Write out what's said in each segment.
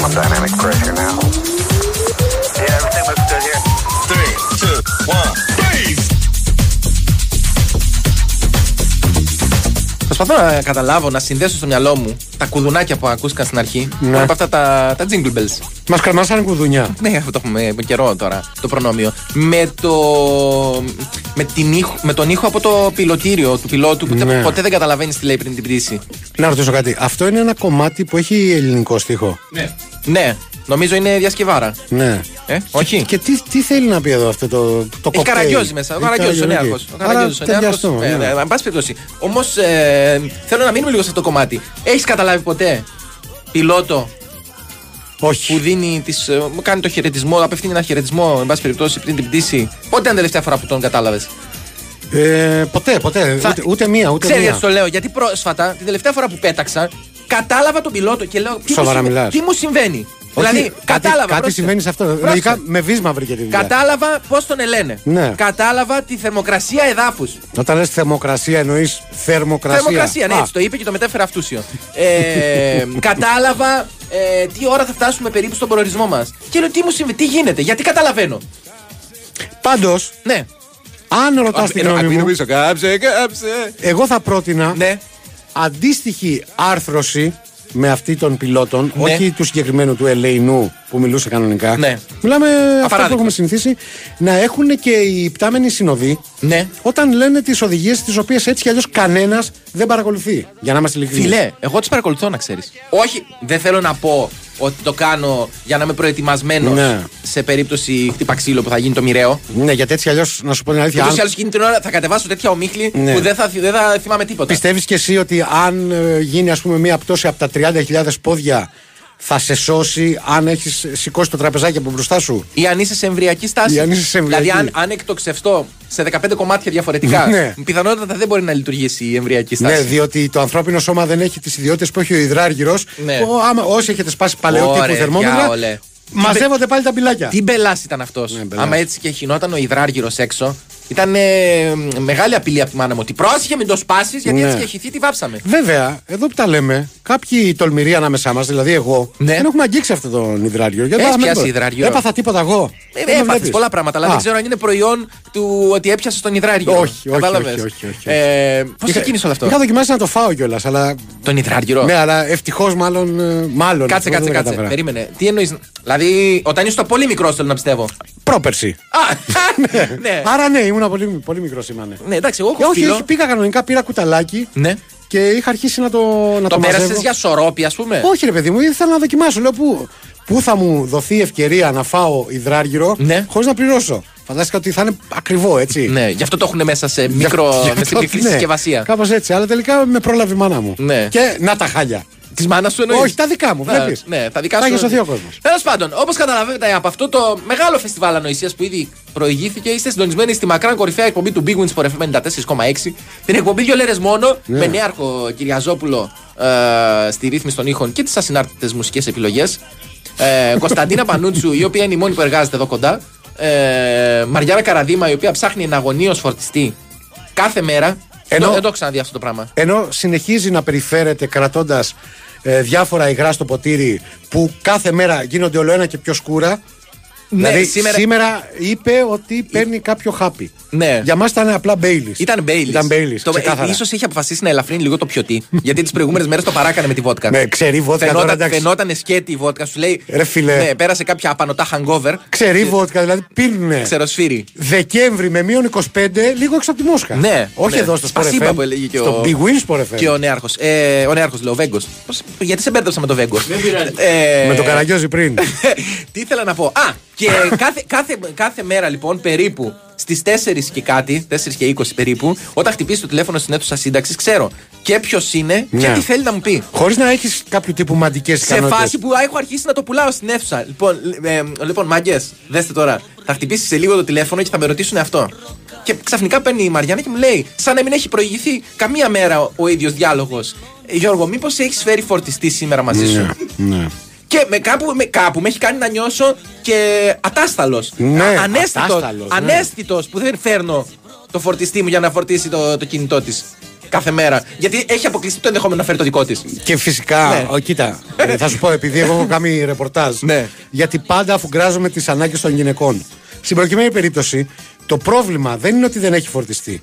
maximum dynamic pressure now. Yeah, everything looks good here. Three, two, one. Προσπαθώ να καταλάβω, να συνδέσω στο μυαλό μου τα κουδουνάκια που ακούστηκαν στην αρχή. Ναι. Από αυτά τα, τα jingle bells. Μας κρεμάσανε κουδουνιά. Ναι, αυτό το έχουμε με καιρό τώρα, το προνόμιο. Με, το, με, την ήχο, με τον ήχο από το πιλωτήριο του πιλότου που Ναι. ποτέ δεν καταλαβαίνεις τι λέει πριν την πτήση. Να ρωτήσω κάτι. Αυτό είναι ένα κομμάτι που έχει ελληνικό στίχο. Ναι. Ναι, νομίζω είναι διασκευάρα. Ναι. Ε, όχι. Και τι, τι θέλει να πει εδώ αυτό το, το Έχει κοκτέιλ; καραγκιόζη μέσα. Ο Έχει καραγκιόζη ο καραγκιόζη. νέαρχος. Ο Άρα καραγκιόζης ο νέαρχος. ταιριαστό, Ε, ναι. ναι, Εν πάση περιπτώσει. Όμως ε, θέλω να μείνουμε λίγο σε αυτό το κομμάτι. Έχεις καταλάβει ποτέ πιλότο Όχι. που δίνει τις, ε, μου κάνει το χαιρετισμό, απευθύνει ένα χαιρετισμό, εν πάση περιπτώσει, πριν την πτήση; Πότε ήταν η τελευταία φορά που τον κατάλαβες; Ε, ποτέ, ποτέ. Θα- Ούτε, ούτε μία, ούτε Ξέρεις μία. γιατί το λέω, γιατί πρόσφατα, την τελευταία φορά που πέταξα, κατάλαβα τον πιλότο και λέω. Τι, Σοβαρά μου, συμβα- μιλάς. τι μου συμβαίνει; Όχι, δηλαδή, κάτι, κατάλαβα. κάτι πρόσεξε. συμβαίνει σε αυτό. Πρόσεξε. Λογικά με βίσμα βρήκε τη δουλειά. Κατάλαβα πώς τον ελένε. Ναι. Κατάλαβα τη θερμοκρασία εδάφους. Όταν λες θερμοκρασία εννοείς θερμοκρασία. Θερμοκρασία, ναι, Α, έτσι το είπε και το μετέφερα αυτούσιο. Ε, κατάλαβα ε, τι ώρα θα φτάσουμε περίπου στον προορισμό μας. Και λέω τι μου συμβαίνει, τι γίνεται, γιατί καταλαβαίνω. Πάντως, Ναι. αν ρωτάς την γνώμη μου, πίσω, κάψε, κάψε. εγώ θα πρότεινα Ναι. Αντίστοιχη άρθρωση με αυτή των πιλότων, Ναι. όχι του συγκεκριμένου του Ελεηνού που μιλούσε κανονικά. Ναι. Μιλάμε αυτό που Απαράδεκτο. έχουμε συνηθίσει να έχουν και οι πτάμενοι συνοδοί Ναι. όταν λένε τις οδηγίες τις οποίες έτσι κι αλλιώς κανένας δεν παρακολουθεί. Για να είμαστε ειλικρινείς. Φιλέ, εγώ τι παρακολουθώ να ξέρεις. Όχι, δεν θέλω να πω ότι το κάνω για να είμαι προετοιμασμένος Ναι. σε περίπτωση χτύπα ξύλο που θα γίνει το μοιραίο. Ναι, γιατί έτσι κι αλλιώς, να σου πω την αλήθεια, Ούτω αν ή άλλω εκείνη την ώρα θα κατεβάσω τέτοια ομίχλη Ναι. που δεν θα, δεν θα θυμάμαι τίποτα. πιστεύεις κι εσύ ότι αν ε, γίνει ας πούμε μία πτώση από τα 30.000 πόδια θα σε σώσει αν έχεις σηκώσει το τραπεζάκι από μπροστά σου. Ή αν είσαι σε εμβριακή στάση. Ή αν είσαι σε εμβριακή. Δηλαδή, αν, αν εκτοξευστώ σε 15 κομμάτια διαφορετικά, Ναι. πιθανότατα δεν μπορεί να λειτουργήσει η εμβριακή στάση. Ναι, διότι το ανθρώπινο σώμα δεν έχει τις ιδιότητες που έχει ο υδράργυρος. Ναι. Όσοι έχετε σπάσει παλαιό Ωραία, τύπου θερμόμετρα, διάολε. μαζεύονται πάλι τα μπιλάκια. Τι μπελά ήταν αυτός. Ναι, μπελάς. Άμα έτσι και χινόταν ο υδράργυρος έξω, ήταν ε, μεγάλη απειλή από τη μάνα μου. Ότι πρόσεχε, μην το σπάσεις, γιατί Ναι. έτσι και χυθεί, τη βάψαμε. Βέβαια, εδώ που τα λέμε, κάποιοι τολμηροί ανάμεσά μας, δηλαδή εγώ, Ναι. δεν έχουμε αγγίξει αυτόν τον υδράργυρο. Γιατί Έχεις πάμε πιάσει τώρα. υδράργυρο. Έπαθα τίποτα εγώ. Ε, Δεν με Έπαθες βλέπεις. πολλά πράγματα, αλλά Α, δεν ξέρω αν είναι προϊόν του ότι έπιασε τον υδράργυρο. Όχι, όχι, Κατάλαβες; όχι, όχι, όχι. Ε, Πώς είχα- ξεκίνησε όλο αυτό; Είχα δοκιμάσει να το φάω κιόλας, αλλά. Τον υδράργυρο. Ναι, αλλά ευτυχώς μάλλον. ε, μάλλον Κάτσε, ευτυχώς κάτσε, δεν κάτσε. κατάφερα. Περίμενε. Τι εννοείς; Δηλαδή, όταν ήσουν πολύ μικρός, θέλω να πιστεύω. Πρόπερση. Α, ναι. Άρα ναι, ήμουν πολύ, πολύ μικρός ήμανε. Ναι, εντάξει, εγώ Ε, έχω όχι, φίλο. όχι, πήγα κανονικά, πήρα κουταλάκι Ναι. και είχα αρχίσει να το, να το, Το πέρασες μαζεύω. για σορόπι, ας πούμε; Όχι, ρε παιδί μου, ήθελα να δοκιμάσω. Λέω πού, πού θα μου δοθεί η ευκαιρία να φάω υδράργυρο Ναι. χωρίς να πληρώσω. Φαντάστηκα ότι θα είναι ακριβό, έτσι. Ναι, γι' αυτό το έχουν μέσα σε μικρό, Για- με για σε το- μικρή ναι, συσκευασία. Κάπως έτσι. Αλλά τελικά με πρόλαβε η μάνα μου. Ναι. Και να τα χάλια. Της μάνας σου εννοείς; Όχι, τα δικά μου, βλέπεις. Ναι, τα δικά Θα σου. έχει σωθεί ο κόσμος. Τέλος πάντων, όπως καταλαβαίνετε από αυτό το μεγάλο φεστιβάλ ανοησίας που ήδη προηγήθηκε, είστε συντονισμένοι στη μακράν κορυφαία εκπομπή του Big Wins for FM 94,6. Την εκπομπή δύο λέρε μόνο, Ναι. με νέαρχο Κυριαζόπουλο ε, στη ρύθμιση των ήχων και τις ασυνάρτητες μουσικές επιλογές. Ε, Κωνσταντίνα Πανούτσου, η οποία είναι η μόνη που εργάζεται εδώ κοντά. Ε, Μαριάρα Καραδίμα, η οποία ψάχνει εναγωνίω φορτιστή κάθε μέρα. Ενώ- Δεν το έχω ξαναδεί αυτό το πράγμα. Ενώ συνεχίζει να περιφέρεται κρατώντας ε, διάφορα υγρά στο ποτήρι που κάθε μέρα γίνονται όλο ένα και πιο σκούρα. Ναι, δηλαδή σήμερα- σήμερα... είπε ότι παίρνει κάποιο χάπι. Ναι. Για μας ήταν απλά Μπέιλι. Ήταν Μπέιλι. Ήταν Baileys, ξεκάθαρα. ίσως έχει αποφασίσει να ελαφρύνει λίγο το πιοτί. γιατί τις προηγούμενες μέρες το παράκανε με τη βότκα. Ναι, ξέρει βότκα τώρα, Φαινόταν, εντάξει. φαινόταν σκέτη η βότκα. Σου λέει. Ρε φίλε. Ναι, πέρασε κάποια απανωτά hangover. Ξέρει βότκα, δηλαδή πίνουνε. Ξεροσφύρι. Δεκέμβρη με μείον 25 λίγο έξω από τη Μόσχα. Ναι. Όχι ναι. εδώ στο Sport Σπασίμπα FM. που έλεγε και στο ο. Big Win Sport FM. Και ο Νέαρχος. Ε, ο Νέαρχος, λέω, ο Βέγκος. Γιατί σε μπέρδεψα με το Βέγκο; Ε, Με το καραγκιόζι πριν. Τι ήθελα να πω. Α, και κάθε, κάθε, κάθε μέρα λοιπόν περίπου στις 4 και κάτι, 4 και 20 περίπου, όταν χτυπήσει το τηλέφωνο στην αίθουσα σύνταξης, ξέρω και ποιος είναι και Ναι. τι θέλει να μου πει. Χωρίς να έχεις κάποιο τύπου μαντικές Σε φάση που έχω αρχίσει να το πουλάω στην αίθουσα. Λοιπόν, ε, λοιπόν μάγκες, δέστε τώρα. Θα χτυπήσει σε λίγο το τηλέφωνο και θα με ρωτήσουν αυτό. Και ξαφνικά παίρνει η Μαριάννα και μου λέει, σαν να μην έχει προηγηθεί καμία μέρα ο, ο ίδιος διάλογος. Γιώργο, μήπως έχεις φέρει φορτιστή σήμερα μαζί σου; Ναι. Και με κάπου, με, κάπου με έχει κάνει να νιώσω και ατάσταλος. Ναι, ανέστητος. ατάσταλος, ναι. Ανέστητος που δεν φέρνω το φορτιστή μου για να φορτίσει το, το κινητό της κάθε μέρα. Γιατί έχει αποκλειστεί το ενδεχόμενο να φέρει το δικό της. Και φυσικά, Ναι. ο, κοίτα, ε, θα σου πω, επειδή εγώ έχω κάνει ρεπορτάζ. Ναι. Γιατί πάντα αφουγκράζομαι τις ανάγκες των γυναικών. Στην προκειμένη περίπτωση, το πρόβλημα δεν είναι ότι δεν έχει φορτιστεί.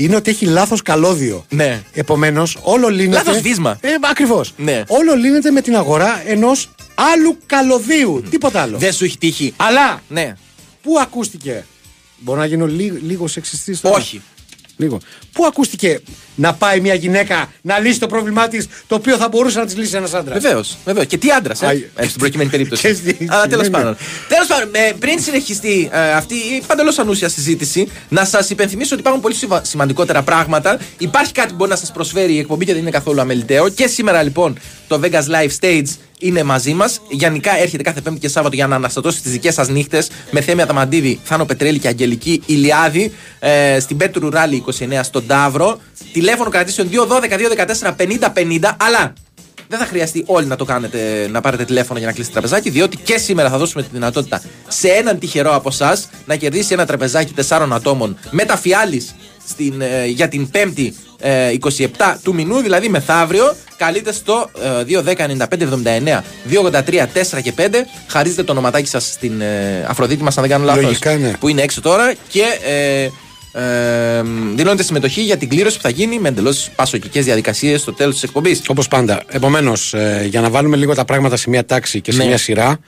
Είναι ότι έχει λάθος καλώδιο. Ναι. Επομένως, όλο λύνεται. Λάθος βίσμα. Ε, Ακριβώς. Ναι. Όλο λύνεται με την αγορά ενός άλλου καλωδίου. Τίποτα άλλο. Δεν σου έχει τύχει. Αλλά Ναι. πού ακούστηκε; Μπορώ να γίνω λίγο, λίγο σεξιστής τώρα; Όχι. Λίγο. Πού ακούστηκε να πάει μια γυναίκα να λύσει το πρόβλημά της το οποίο θα μπορούσε να της λύσει ένας άντρας. Βεβαίως. Βεβαίως. Και τι άντρας, ε, Αι. ε, στην προκειμένη περίπτωση. Και στη- Αλλά τέλος ναι, ναι. πάντων. Τέλος πάντων, ε, πριν συνεχιστεί ε, αυτή η παντελώς ανούσια συζήτηση, να σας υπενθυμίσω ότι υπάρχουν πολύ σημα- σημαντικότερα πράγματα. Υπάρχει κάτι που μπορεί να σας προσφέρει η εκπομπή και δεν είναι καθόλου αμεληταίο. Και σήμερα λοιπόν το Vegas Live Stage είναι μαζί μας. Γενικά έρχεται κάθε Πέμπτη και Σάββατο για να αναστατώσει τις δικές σας νύχτες με Θέμια Ταμαντίδη, Θάνο Πετρέλη και Αγγελική Ηλιάδη ε, στην Πέτρου Ράλι 29 στον Ταύρο. Τηλέφωνο κρατήσεων 212-214-50-50. Αλλά δεν θα χρειαστεί όλοι να το κάνετε, να πάρετε τηλέφωνο για να κλείσετε τραπεζάκι, διότι και σήμερα θα δώσουμε τη δυνατότητα σε έναν τυχερό από εσάς να κερδίσει ένα τραπεζάκι 4 ατόμων με τα φιάλης στην, ε, για την 5η ε, 27 του μηνού, δηλαδή μεθαύριο. Καλείτε στο ε, 210-95-79 283 4 και 5. Χαρίζετε το ονοματάκι σας στην ε, Αφροδίτη μας, αν δεν κάνω λάθος. Λογικά, ναι. Που είναι έξω τώρα και. Ε, ε, δηλώνετε συμμετοχή για την κλήρωση που θα γίνει με εντελώς πασοκικές διαδικασίες στο τέλος της εκπομπής. Όπως πάντα. Επομένως, για να βάλουμε λίγο τα πράγματα σε μια τάξη και σε Ναι. μια σειρά,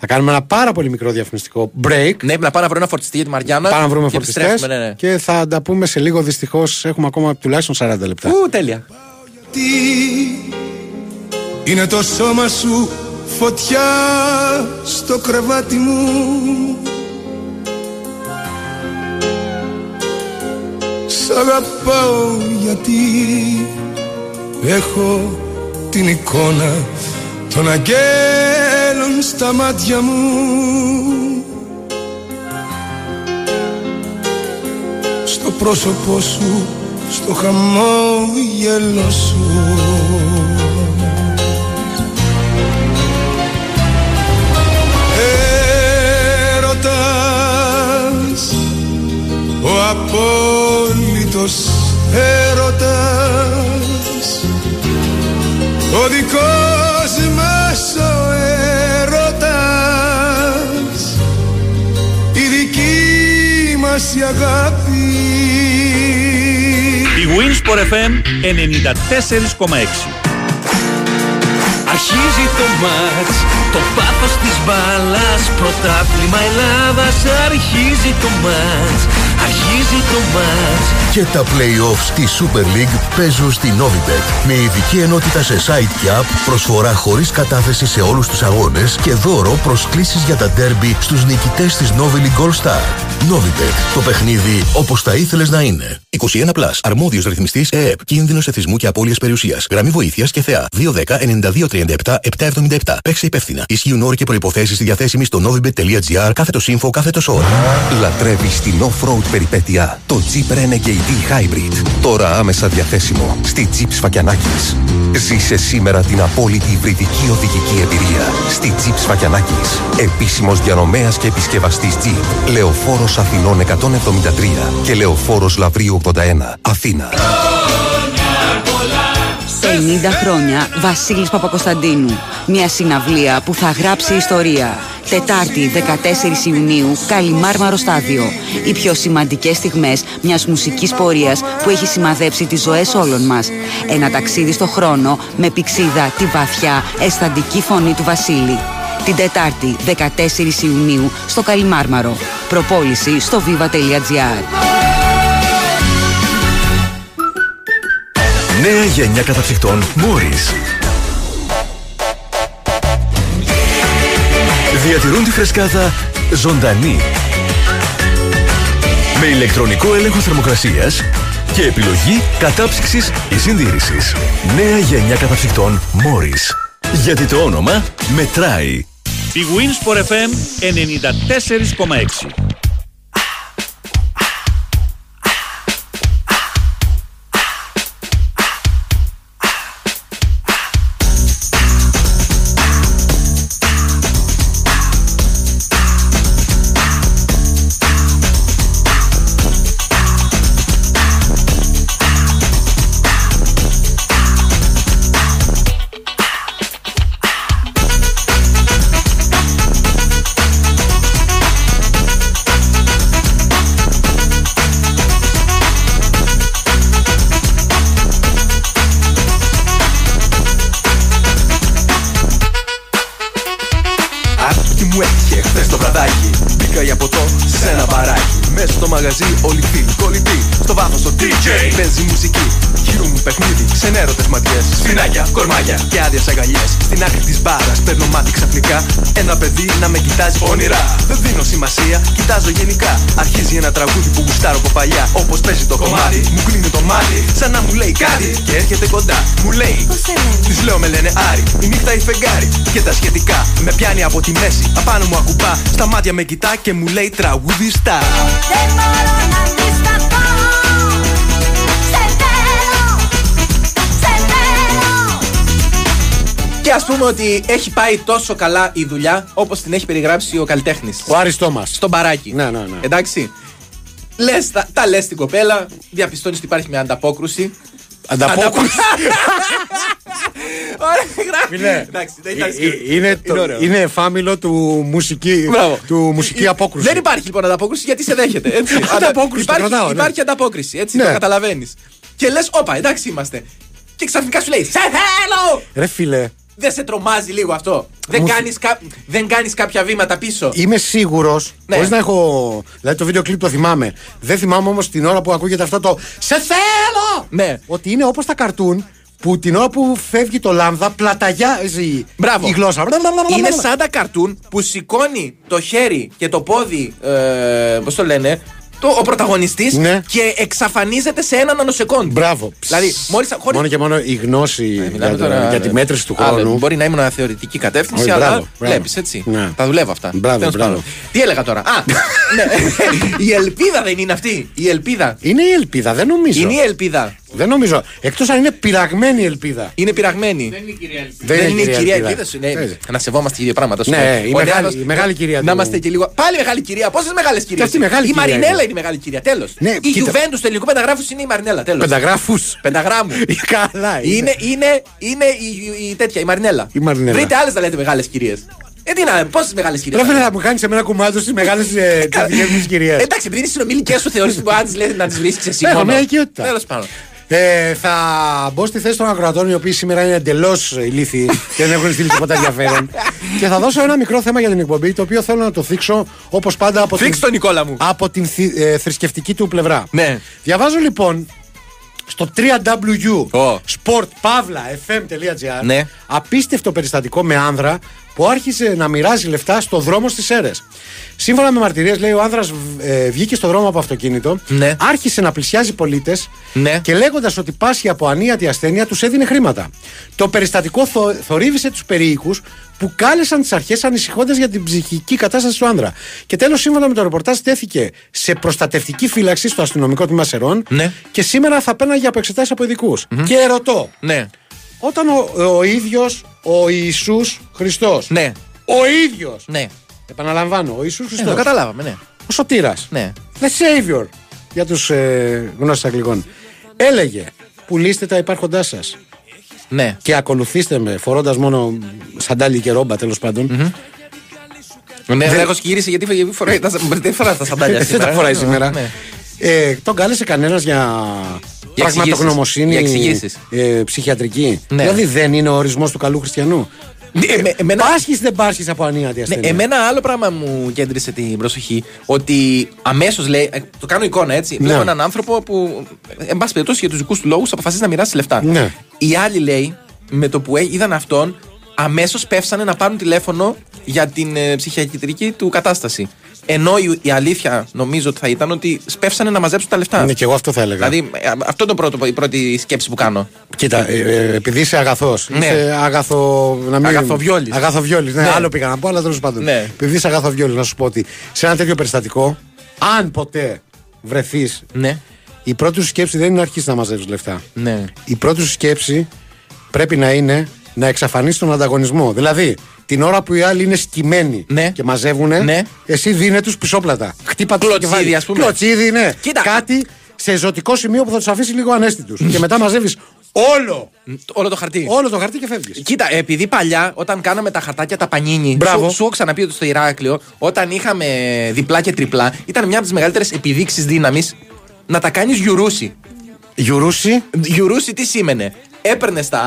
θα κάνουμε ένα πάρα πολύ μικρό διαφημιστικό break. Ναι, να πάω να βρω ένα φορτιστή για τη Μαριάννα. Πάμε να βρούμε και φορτιστές επιστρέφουμε, Ναι, ναι. και θα τα πούμε σε λίγο. Δυστυχώς έχουμε ακόμα τουλάχιστον 40 λεπτά. Ου, τέλεια. Τι είναι το σώμα σου φωτιά στο κρεβάτι μου Σ' αγαπάω γιατί έχω την εικόνα των αγγέλων στα μάτια μου στο πρόσωπό σου, στο χαμόγελο σου. Έρωτας, ο απόλυτος έρωτας, ο δικός μας ο έρωτας, η δική μας η αγάπη. Η Winsport FM 94,6. Αρχίζει το μάτς, το πάθος της μπάλας Πρωτάθλημα Ελλάδας Αρχίζει το μάτς, αρχίζει το μάτς Και τα play-offs στη Super League παίζουν στη Novibet με ειδική ενότητα σε site και app, προσφορά χωρίς κατάθεση σε όλους τους αγώνες και δώρο προσκλήσεις για τα derby στους νικητές της Novi League All Star. Novibet, το παιχνίδι όπως θα ήθελες να είναι. 21 Plus, αρμόδιος ρυθμιστής ΕΕΠ, κίνδυνος εθισμού και απώλειας περιουσίας, γραμμή βοήθειας και θεά. 210-9237-777. Παίξε υπεύθυνα. Ισχύουν όροι και προϋποθέσεις στη διαθέσιμη στο novibet.gr κάθετος info κάθετος ώρα. Λατρεύεις την off-road περιπέτεια. Το Jeep Renegade Hybrid. Τώρα άμεσα διαθέσιμο στη Jeep Σφακιανάκης. Ζήσε σήμερα την απόλυτη υβριδική οδηγική εμπειρία στη Jeep Σφακιανάκης. Επίσημος διανομέας και επισκευαστής Jeep. Λεωφόρος Αθηνών 173 και Λεωφόρος Λαβρίου 81. Αθήνα. 50 χρόνια Βασίλης Παπακοσταντίνου. Μια συναυλία που θα γράψει ιστορία. Τετάρτη 14 Ιουνίου, Καλιμάρμαρο Στάδιο. Οι πιο σημαντικές στιγμές μιας μουσικής πορείας που έχει σημαδέψει τις ζωές όλων μας. Ένα ταξίδι στο χρόνο με πηξίδα τη βαθιά αισθαντική φωνή του Βασίλη. Την Τετάρτη 14 Ιουνίου στο Καλιμάρμαρο. Προπόληση στο viva.gr. Νέα γενιά καταψυχτών Morris. Διατηρούν τη φρεσκάδα ζωντανή. Με ηλεκτρονικό έλεγχο θερμοκρασίας και επιλογή κατάψυξης ή συντήρησης. Νέα γενιά καταψυκτών Morris. Γιατί το όνομα μετράει. Η Winsport FM 94,6. Παιχνίδι, ξενέρωτες ματιές. Σφινάκια, κορμάκια και άδειες αγκαλιές. Στην άκρη της μπάρας παίρνω μάτι ξαφνικά. Ένα παιδί να με κοιτάζει όνειρα. Δεν δίνω σημασία, κοιτάζω γενικά. Αρχίζει ένα τραγούδι που γουστάρω από παλιά. Όπως παίζει το κομμάτι, μου κλείνει το μάτι. Σαν να μου λέει κάτι και έρχεται κοντά. Μου λέει Τη λέω με λένε Άρη, η νύχτα η φεγγάρι Και τα σχετικά. Με πιάνει από τη μέση Απάνω μου ακουμπά, στα μάτια με κοιτά και μου λέει τραγουδιστά Και ας πούμε ότι έχει πάει τόσο καλά η δουλειά όπως την έχει περιγράψει ο καλλιτέχνης. Ο Άρης Τόμας. Στο μπαράκι. Ναι, ναι, ναι. Εντάξει. Λες, τα, τα λες στην κοπέλα, διαπιστώνεις ότι υπάρχει μια ανταπόκρουση. Ανταπόκρουση. Ωραία, γράφει. Φίλε, Εντάξει, δεν Ε, ήταν ε, σκύλο. Είναι, το, ωραίο. είναι φάμιλο του μουσική, Μπράβο. του μουσική απόκρουση. Δεν υπάρχει λοιπόν ανταπόκριση γιατί σε δέχεται. Έτσι. Ανταπόκριση, το υπάρχει, κρατάω, ναι. υπάρχει ανταπόκριση, έτσι Ναι. το καταλαβαίνεις. Και λες, όπα, εντάξει είμαστε. Και ξαφνικά σου λέει, Σε θέλω! Ρε φίλε, Δεν σε τρομάζει λίγο αυτό; Δεν Μου- κάνεις, κα... δεν κάνεις κάποια βήματα πίσω; είμαι σίγουρος, Ναι. χωρίς να έχω. Δηλαδή το βίντεο κλιπ το θυμάμαι. Δεν θυμάμαι όμως την ώρα που ακούγεται αυτό το Σε θέλω! Ναι. Ότι είναι όπως τα καρτούν που την ώρα που φεύγει το λάμδα πλαταγιάζει Μπράβο. η γλώσσα. Είναι σαν τα καρτούν που σηκώνει το χέρι και το πόδι, ε, πώς το λένε, το, ο πρωταγωνιστής Ναι. και εξαφανίζεται σε ένα νανοσεκόντ. Μπράβο. Δηλαδή, μόλις, χωρίς, Μόνο και μόνο η γνώση Μιλάμε για, το- τώρα, για τη μέτρηση του άλλο, χρόνου. Μπορεί να ήμουν θεωρητική κατεύθυνση, Όχι, αλλά μπράβο, μπράβο. βλέπεις έτσι. Ναι. Τα δουλεύω αυτά. Μπράβο, Τέλος μπράβο. πάντων. Τι έλεγα τώρα; Α, ναι. η ελπίδα δεν είναι αυτή. Η ελπίδα. Είναι η ελπίδα, δεν νομίζω. Είναι η ελπίδα. Δεν νομίζω. Εκτός αν είναι πειραγμένη η ελπίδα. Είναι πειραγμένη. Δεν Δεν είναι η κυρία ελπίδα. Ελπίδας. σου, ναι. Έτσι. Να σεβόμαστε και δύο πράγματα. σου Ναι, λέω. η Ο μεγάλη- Νέανος- η μεγάλη κυρία Να του- είμαστε και λίγο. Πάλι μεγάλη κυρία. Πόσες μεγάλες κυρίες. αυτή μεγάλη Η κυρία Μαρινέλα είναι. είναι η μεγάλη κυρία. Τέλος. Ναι, η κοίτα. Γιουβέντους του ελληνικού πενταγράφους είναι η Μαρινέλα. Τέλος. Πενταγράφους. Πενταγράμμου. Καλά. Είναι, είναι, είναι η, η, τέτοια, η Μαρινέλα. Η Μαρινέλα. Βρείτε άλλες να λέτε μεγάλες κυρίες. Ε, τι να, πόσες μεγάλες κυρίες. Ρε φίλε, θα μου κάνεις εμένα κουμάντο στις μεγάλες δικέ κυρίε. Εντάξει, επειδή είναι συνομιλικές σου, θεωρείς που αν τις λέει να τις βρίσκεις εσύ. Έχω μόνο. μια οικειότητα. Τέλος πάντων. Ε, θα μπω στη θέση των ακροατών οι οποίοι σήμερα είναι εντελώς ηλίθιοι και δεν έχουν στείλει τίποτα ενδιαφέρον. και θα δώσω ένα μικρό θέμα για την εκπομπή το οποίο θέλω να το θίξω όπως πάντα από Φίξ την, τον Νικόλα μου. από την θη- ε, θρησκευτική του πλευρά. Ναι. Διαβάζω λοιπόν στο Ω. www.sportpavlafm.gr Ναι. απίστευτο περιστατικό με άνδρα που άρχισε να μοιράζει λεφτά στο δρόμο στις αίρε. Σύμφωνα με μαρτυρίες, λέει ο άνδρας βγήκε στο δρόμο από αυτοκίνητο, Ναι. άρχισε να πλησιάζει πολίτες Ναι. και λέγοντας ότι πάσχει από ανίατη ασθένεια, τους έδινε χρήματα. Το περιστατικό θο, θορύβησε τους περίοικους που κάλεσαν τις αρχές ανησυχώντας για την ψυχική κατάσταση του άνδρα. Και τέλος, σύμφωνα με το ρεπορτάζ, τέθηκε σε προστατευτική φύλαξη στο αστυνομικό τμήμα Σερών Ναι. και σήμερα θα πέναγε από εξετάσεις από ειδικούς. Και ρωτώ, Ναι. όταν ο, ο ίδιος ο Ιησούς Χριστός. Ναι. Ο ίδιος. Ναι. Επαναλαμβάνω, ο Ιησούς Ε, Χριστός το καταλάβαμε, ναι. ο σωτήρας Ναι. The Savior για τους ε, γνώστες αγγλικών έλεγε πουλήστε τα υπάρχοντάς σας Ναι. και ακολουθήστε με φορώντας μόνο σαντάλι και ρόμπα τέλος πάντων Ναι, δεν έχω σκύρισει γιατί γιατί φοράει τα, δεν φοράει τα σαντάλια δεν σήμερα. τα φοράει σήμερα Ναι. Ε, τον κάλεσε κανένας για Για πραγματογνωμοσύνη εξηγήσεις. Για εξηγήσεις. ε, ψυχιατρική Ναι. δηλαδή δεν είναι ο ορισμός του καλού χριστιανού; Ε, με- εμένα- Πάσχεις δεν πάσχεις από ανίατη Ναι, ασθένεια εμένα άλλο πράγμα μου κέντρισε την προσοχή. Ότι αμέσως λέει. ε, Το κάνω εικόνα έτσι. Ναι. Βλέπω έναν άνθρωπο που, εν πάση περιπτώσει, για τους δικούς του λόγους αποφασίζει να μοιράσει λεφτά. Ναι. Η άλλη λέει, με το που έ- είδαν αυτόν, αμέσως πέφσανε να πάρουν τηλέφωνο για την ε, ψυχιατρική του κατάσταση. Ενώ η, η αλήθεια νομίζω ότι θα ήταν ότι σπεύσανε να μαζέψουν τα λεφτά. Ναι, και εγώ αυτό θα έλεγα. Δηλαδή, ε, αυτό είναι το πρώτο, η πρώτη σκέψη που κάνω. Κοίτα, ε, ε, επειδή είσαι αγαθός. Ναι. Είσαι αγαθο. Να μην... Αγαθοβιόλης. Αγαθοβιόλης, Ναι, Ναι. άλλο πήγα να πω, αλλά τέλο πάντων. Ναι. Επειδή είσαι αγαθοβιόλης, να σου πω ότι σε ένα τέτοιο περιστατικό, αν ποτέ βρεθείς, Ναι. η πρώτη σου σκέψη δεν είναι να αρχίσεις να μαζεύεις λεφτά. Ναι. Η πρώτη σου σκέψη πρέπει να είναι να εξαφανίσεις τον ανταγωνισμό. Δηλαδή, την ώρα που οι άλλοι είναι σκυμμένοι Ναι. και μαζεύουν, Ναι. εσύ δίνε τους πισόπλατα. Χτύπα του Κλωτσίδι, ας πούμε. Κλωτσίδι, ναι. Κοίτα. Κάτι σε ζωτικό σημείο που θα τους αφήσει λίγο ανέστητους. και μετά μαζεύεις όλο, Όλο το χαρτί. όλο το χαρτί και φεύγεις. Κοίτα, επειδή παλιά όταν κάναμε τα χαρτάκια τα πανίνι, Μπράβο. σου, σου έχω ξαναπεί ότι στο Ηράκλειο, όταν είχαμε διπλά και τριπλά, ήταν μια από τις μεγαλύτερες επιδείξεις δύναμης να τα κάνεις γιουρούσι. Γιουρούσι; Γιουρούσι τι σήμαινε; Έπαιρνες τα,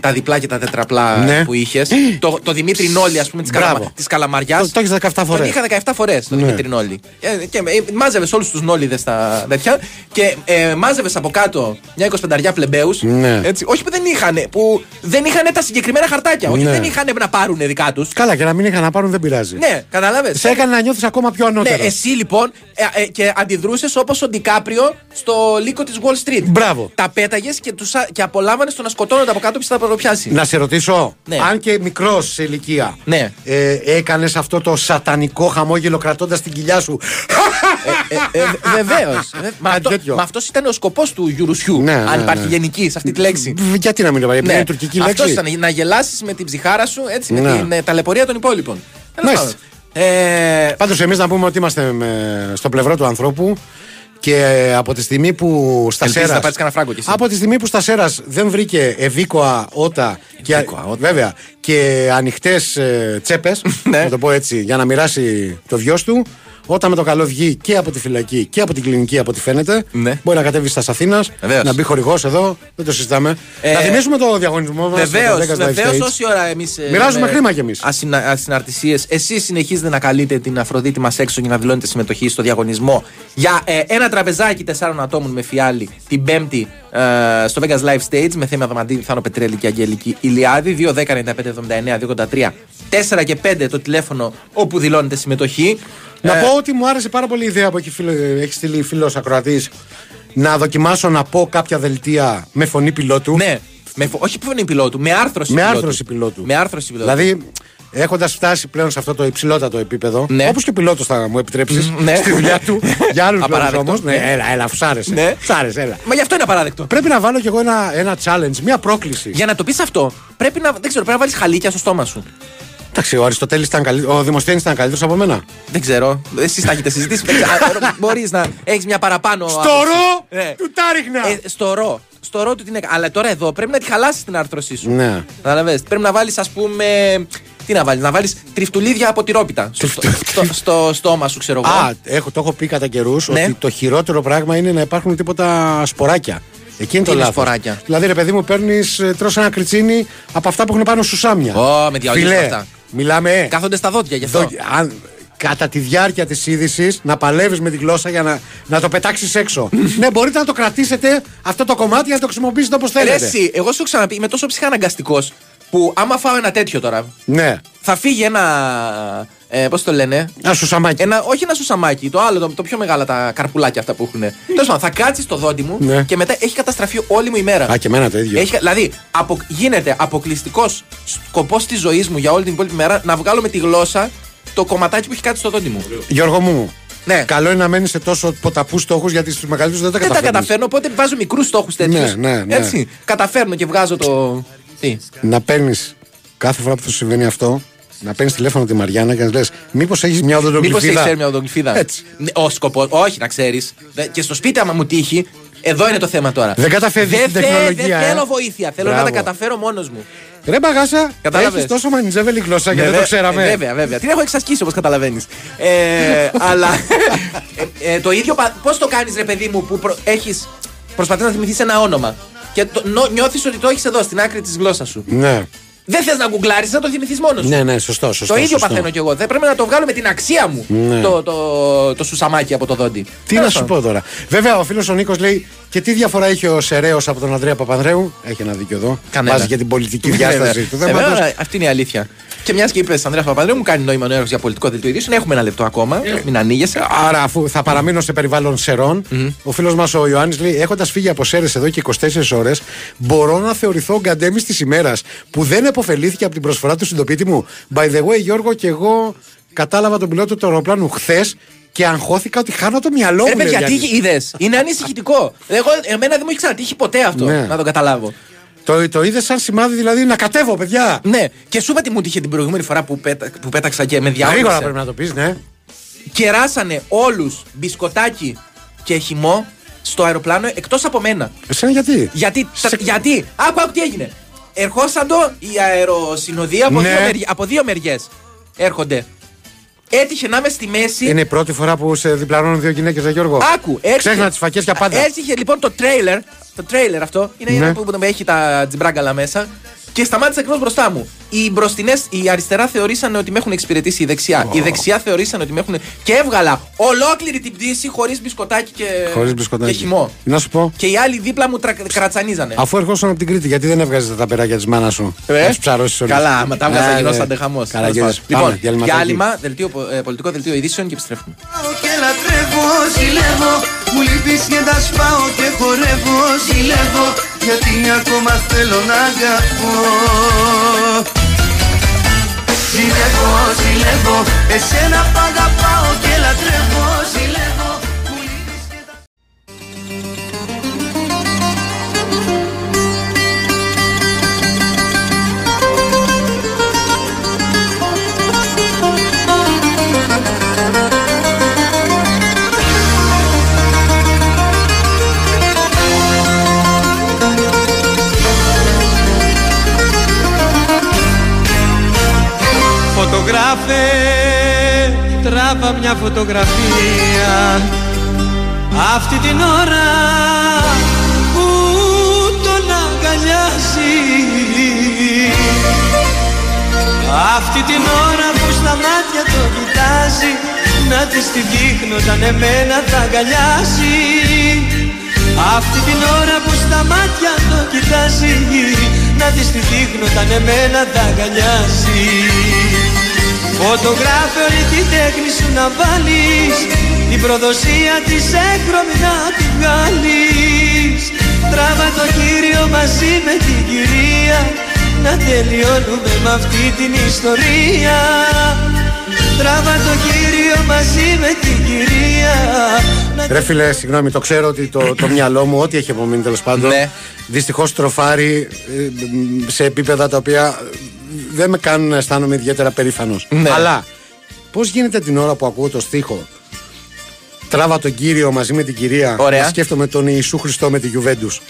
τα διπλά και τα τετραπλά Ναι. που είχες. Το, το Δημήτρη Νόλη, ας πούμε, της Μπράβο. καλαμα, της Καλαμαριάς. Το- το έχεις 17 φορές. Τον είχα 17 φορές τον Ναι. Δημήτρη Νόλη. Και, και ε, μάζευες όλους τους Νόλιδες τα τέτοια και ε, μάζευες από κάτω μια 25 πλεμπαίου. Ναι. Έτσι, όχι που δεν είχαν, που δεν είχαν τα συγκεκριμένα χαρτάκια. Όχι, Ναι. δεν είχαν να πάρουν δικά τους. Καλά, και να μην είχα να πάρουν δεν πειράζει. Ναι, κατάλαβε. Σε έκανε να νιώθεις ακόμα πιο Ναι, ανώτερος. εσύ λοιπόν ε, ε, και αντιδρούσες όπως ο Ντικάπριο στο λύκο της Wall Street. Μπράβο. Τα πέταγες και, τους, α- και απολάμβανε το να σκοτώνονται από κάτω και θα προπιάσει. Να σε ρωτήσω, Ναι. αν και μικρός σε ηλικία, Ναι. ε, έκανες αυτό το σατανικό χαμόγελο κρατώντας την κοιλιά σου; Ε, Βεβαίως. Μα, Κάτι αυτό, τέτοιο. μα αυτός ήταν ο σκοπός του Γιουρουσιού. Ναι, αν ναι, υπάρχει ναι. γενική σε αυτή τη λέξη. Β- Γιατί να μην το πάρει, επειδή Ναι. είναι τουρκική Αυτός λέξη; ήταν να γελάσεις με την ψυχάρα σου έτσι, με Ναι. την ε, ταλαιπωρία των υπόλοιπων. Τέλος Μάλιστα. πάντων. Ε, Πάντως, εμείς να πούμε ότι είμαστε με- στο πλευρό του ανθρώπου και ε, από τη στιγμή που στα Ελπίζεις Σέρας- να πάρεις κανένα φράγκο κι εσύ. Από τη στιγμή που στα Σέρας δεν βρήκε ευήκοα ότα και, Ευήκοα ότα. βέβαια, και ανοιχτές ε, τσέπες, Ναι. να το πω έτσι, για να μοιράσει το βιός του, όταν με το καλό βγει και από τη φυλακή και από την κλινική, από ό,τι φαίνεται, Ναι. μπορεί να κατέβει στα Αθήνας, Βεβαίως. να μπει χορηγός εδώ, δεν το συζητάμε. Ε, να θυμίσουμε το διαγωνισμό μας. Βεβαίως, βεβαίως, όση ώρα εμείς. Μοιράζουμε χρήμα κι εμείς. Ασυναρτησίες. Εσείς συνεχίζετε να καλείτε την Αφροδίτη μας έξω για να δηλώνετε συμμετοχή στο διαγωνισμό για ε, ένα τραπεζάκι τεσσάρων ατόμων με φιάλη την Πέμπτη ε, στο Vegas Live Stage με θέμα Δαμαντίνη, Θάνο Πετρέλη και Αγγελική Ηλιάδη. 2, 10, 95, 79, 283, 4 και 5 το τηλέφωνο όπου δηλώνετε συμμετοχή. Να Ε, πω ότι μου άρεσε πάρα πολύ η ιδέα που έχει, φίλο, έχει στείλει φίλος ακροατής να δοκιμάσω να πω κάποια δελτία με φωνή πιλότου. Ναι, με, φο- όχι φωνή πιλότου, με άρθρωση Με πιλότου. άρθρωση πιλότου. Με άρθρωση πιλότου. Δηλαδή, έχοντας φτάσει πλέον σε αυτό το υψηλότατο επίπεδο, Ναι. όπως και ο πιλότος θα μου επιτρέψεις Μ, ναι. στη δουλειά του, για άλλους λόγους Απαράδεκτο. όμως. Ναι, Ναι. έλα, έλα, αφού σ' άρεσε. Ναι. Σ' άρεσε, έλα. Μα γι' αυτό είναι απαράδεκτο. Πρέπει να βάλω κι εγώ ένα, ένα challenge, μια πρόκληση. Για να το πεις αυτό, πρέπει να, δεν ξέρω, πρέπει να βάλεις χαλίκια στο στόμα σου. Εντάξει, ο Αριστοτέλης ήταν καλύτερο, ο Δημοσθένης ήταν καλύτερος από μένα. Δεν ξέρω. Εσείς τα έχετε συζητήσει. Μπορείς να έχεις μια παραπάνω. Στο άποψη. ρο Ναι. του Τάριχνα! Ε, στο ρο. Στο ρο του την έκανε. Αλλά τώρα εδώ πρέπει να τη χαλάσεις την άρθρωσή σου. Ναι. Καταλαβες. Πρέπει να βάλεις, ας πούμε. Τι να βάλεις, να βάλεις τριφτουλίδια από τυρόπιτα. Στο, στο, στο, στο στόμα σου, ξέρω εγώ. Α, έχω, το έχω πει κατά καιρούς Ναι. ότι το χειρότερο πράγμα είναι να υπάρχουν τίποτα σποράκια. Εκεί είναι Τι το είναι λάθος. σποράκια; Δηλαδή, ρε παιδί μου, παίρνεις, τρώ ένα κριτσίνι από αυτά που έχουν πάνω σου σάμια. Ω, με διαολίες Φιλέ, αυτά. Μιλάμε. ε, Κάθονται στα δόντια γι' αυτό. δο- αν, κατά τη διάρκεια της είδησης να παλεύεις με τη γλώσσα για να, να το πετάξεις έξω. ναι, μπορείτε να το κρατήσετε αυτό το κομμάτι για να το χρησιμοποιήσετε όπως Ρε, θέλετε. εσύ, εγώ σου έχω ξαναπεί, είμαι τόσο ψυχαναγκαστικός που άμα φάω ένα τέτοιο τώρα, Ναι. θα φύγει ένα. Ε, Πώς το λένε, Ένα σουσαμάκι. Ένα, όχι ένα σουσαμάκι, το άλλο, το, το πιο μεγάλα, τα καρπουλάκια αυτά που έχουν. Τέλος πάντων, θα κάτσεις στο δόντι μου Ναι. και μετά έχει καταστραφεί όλη μου η μέρα. Α, και εμένα το ίδιο. Έχει, δηλαδή, απο, γίνεται αποκλειστικός σκοπός της ζωής μου για όλη την υπόλοιπη μέρα να βγάλω με τη γλώσσα το κομματάκι που έχει κάτσει στο δόντι μου. Γιώργο μου, Ναι. καλό είναι να μένεις σε τόσο ποταπούς στόχους γιατί στους μεγαλύτερους δεν τα Δεν τα καταφέρνεις. καταφέρνω, οπότε βάζω μικρούς στόχους τέτοιους. Ναι, ναι, ναι. Έτσι. Καταφέρνω και βγάζω το. Τι; να παίρνεις κάθε φορά που θα σου συμβαίνει αυτό, να παίρνεις τηλέφωνο τη Μαριάννα και να λες: Μήπως έχεις μια Μήπως οδοντογλυφίδα. έχεις φέρει μια οδογλυφίδα. Έτσι. Ναι, Ο σκοπό, όχι να ξέρεις. Και στο σπίτι, άμα μου τύχει, εδώ είναι το θέμα τώρα. Δεν καταφεύγεις Δεν στην θε- τεχνολογία, Δεν ε. θέλω βοήθεια. Θέλω να Μπράβο. τα καταφέρω μόνος μου. Ρε μπαγάσα, Κατάλαβες; έχεις τόσο μανιτζέβελη γλώσσα και δεν Βέβαια, το ξέραμε. ε, βέβαια, βέβαια. Την έχω εξασκήσει όπως καταλαβαίνεις. Ε, αλλά ε, ε, το ίδιο. Πώς το κάνεις, ρε παιδί μου, που προ, έχει. Προσπαθείς να θυμηθείς ένα όνομα. Και νιώθεις ότι το έχεις εδώ στην άκρη της γλώσσας σου. Ναι. Δεν θες να γκουγκλάρεις, να το θυμηθείς μόνος σου. ναι, ναι, σωστό, σωστό. το ίδιο σωστό. παθαίνω κι εγώ. Δεν πρέπει να το βγάλω με την αξία μου Ναι. το, το, το σουσαμάκι από το δόντι. Τι να σου πω τώρα. Βέβαια, ο φίλος ο Νίκος λέει: Και τι διαφορά είχε ο Σεραίο από τον Ανδρέα Παπανδρέου; Έχει ένα δίκιο εδώ. Κανένα. Βάζει και την πολιτική Ναι, διάσταση ναι. του Ε, θέματος. βέβαια, Αυτή είναι η αλήθεια. Και μιας και είπες Ανδρέα Παπανδρέου, μου κάνει νόημα ο νέο για πολιτικό δελτίο ειδήσεων. Έχουμε ένα λεπτό ακόμα. Μην ανοίγεσαι. Άρα, αφού θα παραμείνω σε περιβάλλον σερών, ο φίλος μας ο Ιωάννης λέει: Έχοντας φύγει από Σέρες εδώ και 24 ώρες, μπορώ να θεωρηθώ ο γκαντέμι της ημέρας που δεν επωφελήθηκε από την προσφορά του συντοπίτη μου. By the way, Γιώργο, και εγώ κατάλαβα τον πιλότο του αεροπλάνου χθες και αγχώθηκα ότι χάνω το μυαλό μου. Ρε λέει ο παιδιά, τι Γιάννης. είδες; Είναι ανησυχητικό. Εγώ, εμένα δεν μου έχει ξανατύχει ποτέ αυτό. Ναι. Να το καταλάβω. Το, το είδες σαν σημάδι δηλαδή να κατέβω, παιδιά. Ναι, και σου είπα τι μου τύχε την προηγούμενη φορά που, πέτα, που πέταξα και με Γρήγορα διάβασε. πρέπει να το πεις, ναι. Κεράσανε όλους μπισκοτάκι και χυμό στο αεροπλάνο εκτός από μένα. Εσένα γιατί; Γιατί, τα- γιατί, άκου, άκου τι έγινε. Ερχόσαν το η αεροσυνοδεία από, Ναι. δύο, μερι- από δύο μεριές. Έρχονται. Έτυχε να είμαι στη μέση. Είναι η πρώτη φορά που σε διπλανώνουν δύο γυναίκες, Γιώργο. Άκου, έτυχε. Ξέχνα τις φακές για πάντα. Έτυχε λοιπόν το τρέιλερ. Το τρέιλερ αυτό είναι Ναι. ένα που, που έχει τα τζιμπράγκαλα μέσα. Και σταμάτησε ακριβώς μπροστά μου. Οι μπροστινές, η αριστερά θεωρήσαν ότι με έχουν εξυπηρετήσει η δεξιά. Η δεξιά θεωρήσαν ότι με έχουν. Και έβγαλα ολόκληρη την πτήση χωρίς μπισκοτάκι και, Χωρίς μπισκοτάκι. και χυμό. Να σου πω. Και οι άλλοι δίπλα μου τρα... κρατσανίζανε. Αφού ερχόσουν από την Κρήτη, γιατί δεν έβγαζες τα περάκια της μάνας σου; Ε, Να του ψαρώσεις όλου. Καλά, άμα τα έβγαζα γινόσατε χαμός. Λοιπόν, διάλειμμα, δελτίο, ε, πολιτικό δελτίο ειδήσεων και επιστρέφουμε. και λατρεύω, ζηλεύω Μου λείπεις και τα σπάω και χορεύω, ζηλεύω Γιατί ακόμα θέλω να αγαπώ. Ζηλεύω, ζηλεύω Εσένα που αγαπάω και λατρεύω, ζηλεύω Φωτογράφε, τράβα μια φωτογραφία. Αυτή την ώρα που τον αγκαλιάζει. Αυτή την ώρα που στα μάτια το κοιτάζει Να της τη δείχνω όταν εμένα θα αγκαλιάσει. Αυτή την ώρα που στα μάτια το κοιτάζει Να της τη δείχνω όταν εμένα θα αγκαλιάσει Φωτογράφε όλη την τέχνη σου να βάλεις Την προδοσία της έκρωμη να τη βγάλεις Τράβα το κύριο μαζί με την κυρία Να τελειώνουμε με αυτή την ιστορία Τράβα το κύριο μαζί με την κυρία να Ρε φίλε, συγγνώμη, το ξέρω ότι το, το μυαλό μου, ό,τι έχει απομείνει τέλος πάντων, Ναι. δυστυχώς τροφάρει ε, μ, σε επίπεδα τα οποία ε, δεν με κάνουν να αισθάνομαι ιδιαίτερα περήφανος. Ναι. Αλλά πώς γίνεται την ώρα που ακούω το στίχο Τράβα τον κύριο μαζί με την κυρία. Ωραία. Να σκέφτομαι τον Ιησού Χριστό με τη Γιουβέντους.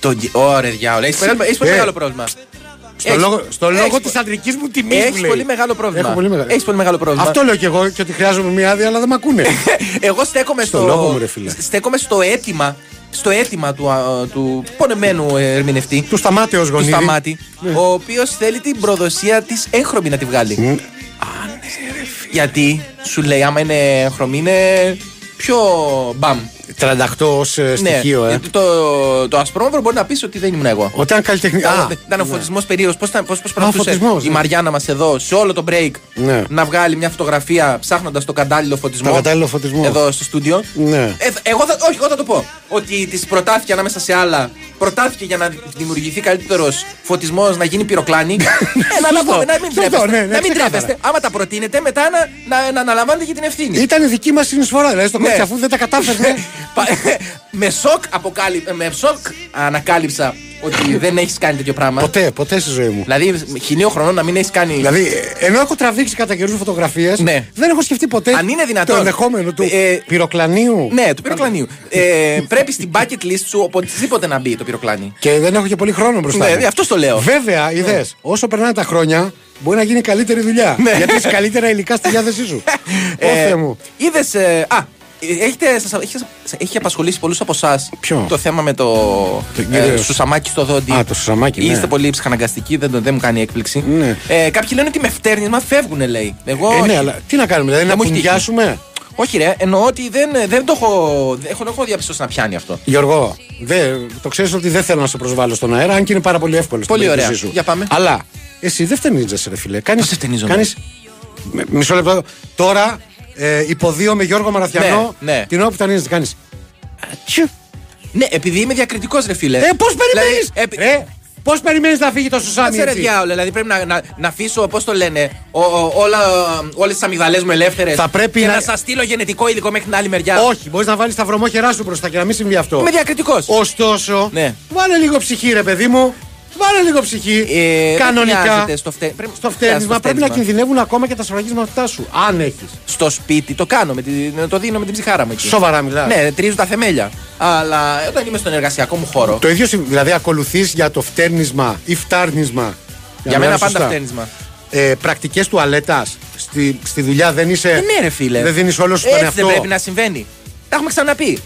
Το... Ωραία, διάολο. Έχεις πολύ, έχεις πολύ Ε, μεγάλο πρόβλημα. Στο Έχεις- λόγο, στο έχεις λόγο πο- της αντρικής μου τιμής. Έχεις πολύ μεγάλο πρόβλημα. Έχω πολύ μεγάλο. Έχεις πολύ μεγάλο πρόβλημα. Αυτό λέω κι εγώ και ότι χρειάζομαι μία άδεια, αλλά δεν με ακούνε. Εγώ στέκομαι Στο στο, λόγο μου, ρε φίλε. στέκομαι στο αίτημα, στο αίτημα του, α, του πονεμένου ερμηνευτή. Του Σταμάτεως Του Γονίδη. Σταμάτη, ο οποίος θέλει την προδοσία της έγχρωμη να τη βγάλει. Γιατί σου λέει, άμα είναι χρωμή, είναι πιο μπαμ. 38 ως στοιχείο, ναι, ε. γιατί το, το ασπρόμαυρο μπορεί να πει ότι δεν ήμουν εγώ. Όταν καλλιτεχνική. Ήταν, ήταν ο φωτισμός περίεργο. Πώς πώς, πώς προσπαθούσε φωτισμός, η ναι. Μαριάννα μας εδώ σε όλο το break Ναι. να βγάλει μια φωτογραφία ψάχνοντας τον κατάλληλο φωτισμό. Το κατάλληλο φωτισμό. Εδώ στο στούντιο; Ναι. Ε, εγώ θα, όχι, εγώ θα το πω. Ότι της προτάθηκε ανάμεσα σε άλλα. Προτάθηκε για να δημιουργηθεί καλύτερος φωτισμός να γίνει πυροκλάνη. ε, να αναλάβουμε, να μην Σωστό, τρέπεστε. ναι, ναι, να μην ξεκάθαρα. τρέπεστε. Άμα τα προτείνετε, μετά να, να, να αναλαμβάνετε και την ευθύνη. Ήταν η δική μας συνεισφορά. Δηλαδή στο Ναι. κότσι αφού δεν τα κατάφερνε. Πα- με σοκ, αποκάλυ... με σοκ ανακάλυψα ότι δεν έχεις κάνει τέτοιο πράγμα. ποτέ, ποτέ στη ζωή μου. Δηλαδή, χιλίων χρονών να μην έχεις κάνει. Δηλαδή, ε, ενώ έχω τραβήξει κατά καιρούς φωτογραφίες, Ναι. δεν έχω σκεφτεί ποτέ Αν είναι δυνατόν. το ενδεχόμενο του Ε, πυροκλανίου. Ναι, του πυροκλανίου. ε, πρέπει στην bucket list σου οπωσδήποτε να μπει το πυροκλάνι. Και δεν έχω και πολύ χρόνο μπροστά. Ναι, μου. αυτό το λέω. Βέβαια, είδες, όσο περνάνε τα χρόνια, μπορεί να γίνει καλύτερη δουλειά. Ναι. Γιατί έχει καλύτερα υλικά στη διάθεσή σου. Ω Θεέ μου. Είδες. α, έχετε, σας, έχει, έχει απασχολήσει πολλούς από εσάς Ποιο; το θέμα με το, Τον ε, κύριο- σουσαμάκι στο δόντι. Α, το σουσαμάκι, ναι. Είστε πολύ ψυχαναγκαστικοί, δεν, το- δεν μου κάνει έκπληξη. Ναι. Ε, κάποιοι λένε ότι με φτέρνισμα φεύγουν, λέει. Εγώ. Ε, όχι. ναι, αλλά τι να κάνουμε, δηλαδή Δεν να μου έχει τύχει. πουντιάσουμε. Όχι, ρε, εννοώ ότι δεν, δεν το έχω, δεν έχω, δεν έχω διαπιστώσει να πιάνει αυτό. Γιώργο, δε, το ξέρεις ότι δεν θέλω να σε προσβάλλω στον αέρα, αν και είναι πάρα πολύ εύκολο. στην Πολύ ωραία. περίπτωσή Σου. Για πάμε. Αλλά εσύ δεν φτενίζεσαι, ρε φίλε. Κάνεις, Πώς δεν φτενίζομαι; κάνεις- Με- Μισό λεπτό. Τώρα ε, υποδίω με Γιώργο Μαραθιανό Ναι, ναι. την ώρα που φτενίζεσαι. Κάνεις. Ναι, επειδή είμαι διακριτικός, ρε φίλε. Ε, πώς περιμένεις! Δηλαδή, επει- Ε, πώς περιμένεις να φύγει το Σουσάμι, Κάτσε ρε έτσι; διάολε, δηλαδή πρέπει να, να, να αφήσω, πώς το λένε, ο, ο, όλα, όλες τις αμυγδαλές μου ελεύθερες Θα πρέπει και να- να... σας στείλω γενετικό υλικό μέχρι την άλλη μεριά. Όχι, μπορείς να βάλεις τα βρωμόχερά σου μπροστά και να μην συμβεί αυτό. Είμαι διακριτικός. Ωστόσο, Ναι. βάλε λίγο ψυχή, ρε παιδί μου. Βάλε λίγο ψυχή. Ε, δεν Κανονικά. χρειάζεται στο, φτε... πρέπει... Στο χρειάζεται φταίνισμα πρέπει να φταίνισμα. κινδυνεύουν ακόμα και τα σφραγίσματά σου. Αν έχεις. Στο σπίτι το κάνω, με τη, το δίνω με την ψυχάρα μου εκεί. Σοβαρά μιλάς. Ναι, τρίζω τα θεμέλια. Αλλά όταν είμαι στον εργασιακό μου χώρο. Το ίδιο συμβ- δηλαδή ακολουθείς για το φτέρνισμα ή φτάρνισμα. Για μένα πάντα φταίνισμα. Ε, Πρακτικές τουαλέτας. Στη, στη δουλειά δεν είσαι. Ε, ναι, ρε φίλε. Δεν δίνεις όλο σου τον Έτσι εαυτό. δεν πρέπει να συμβαίνει. Τα έχουμε ξαναπεί.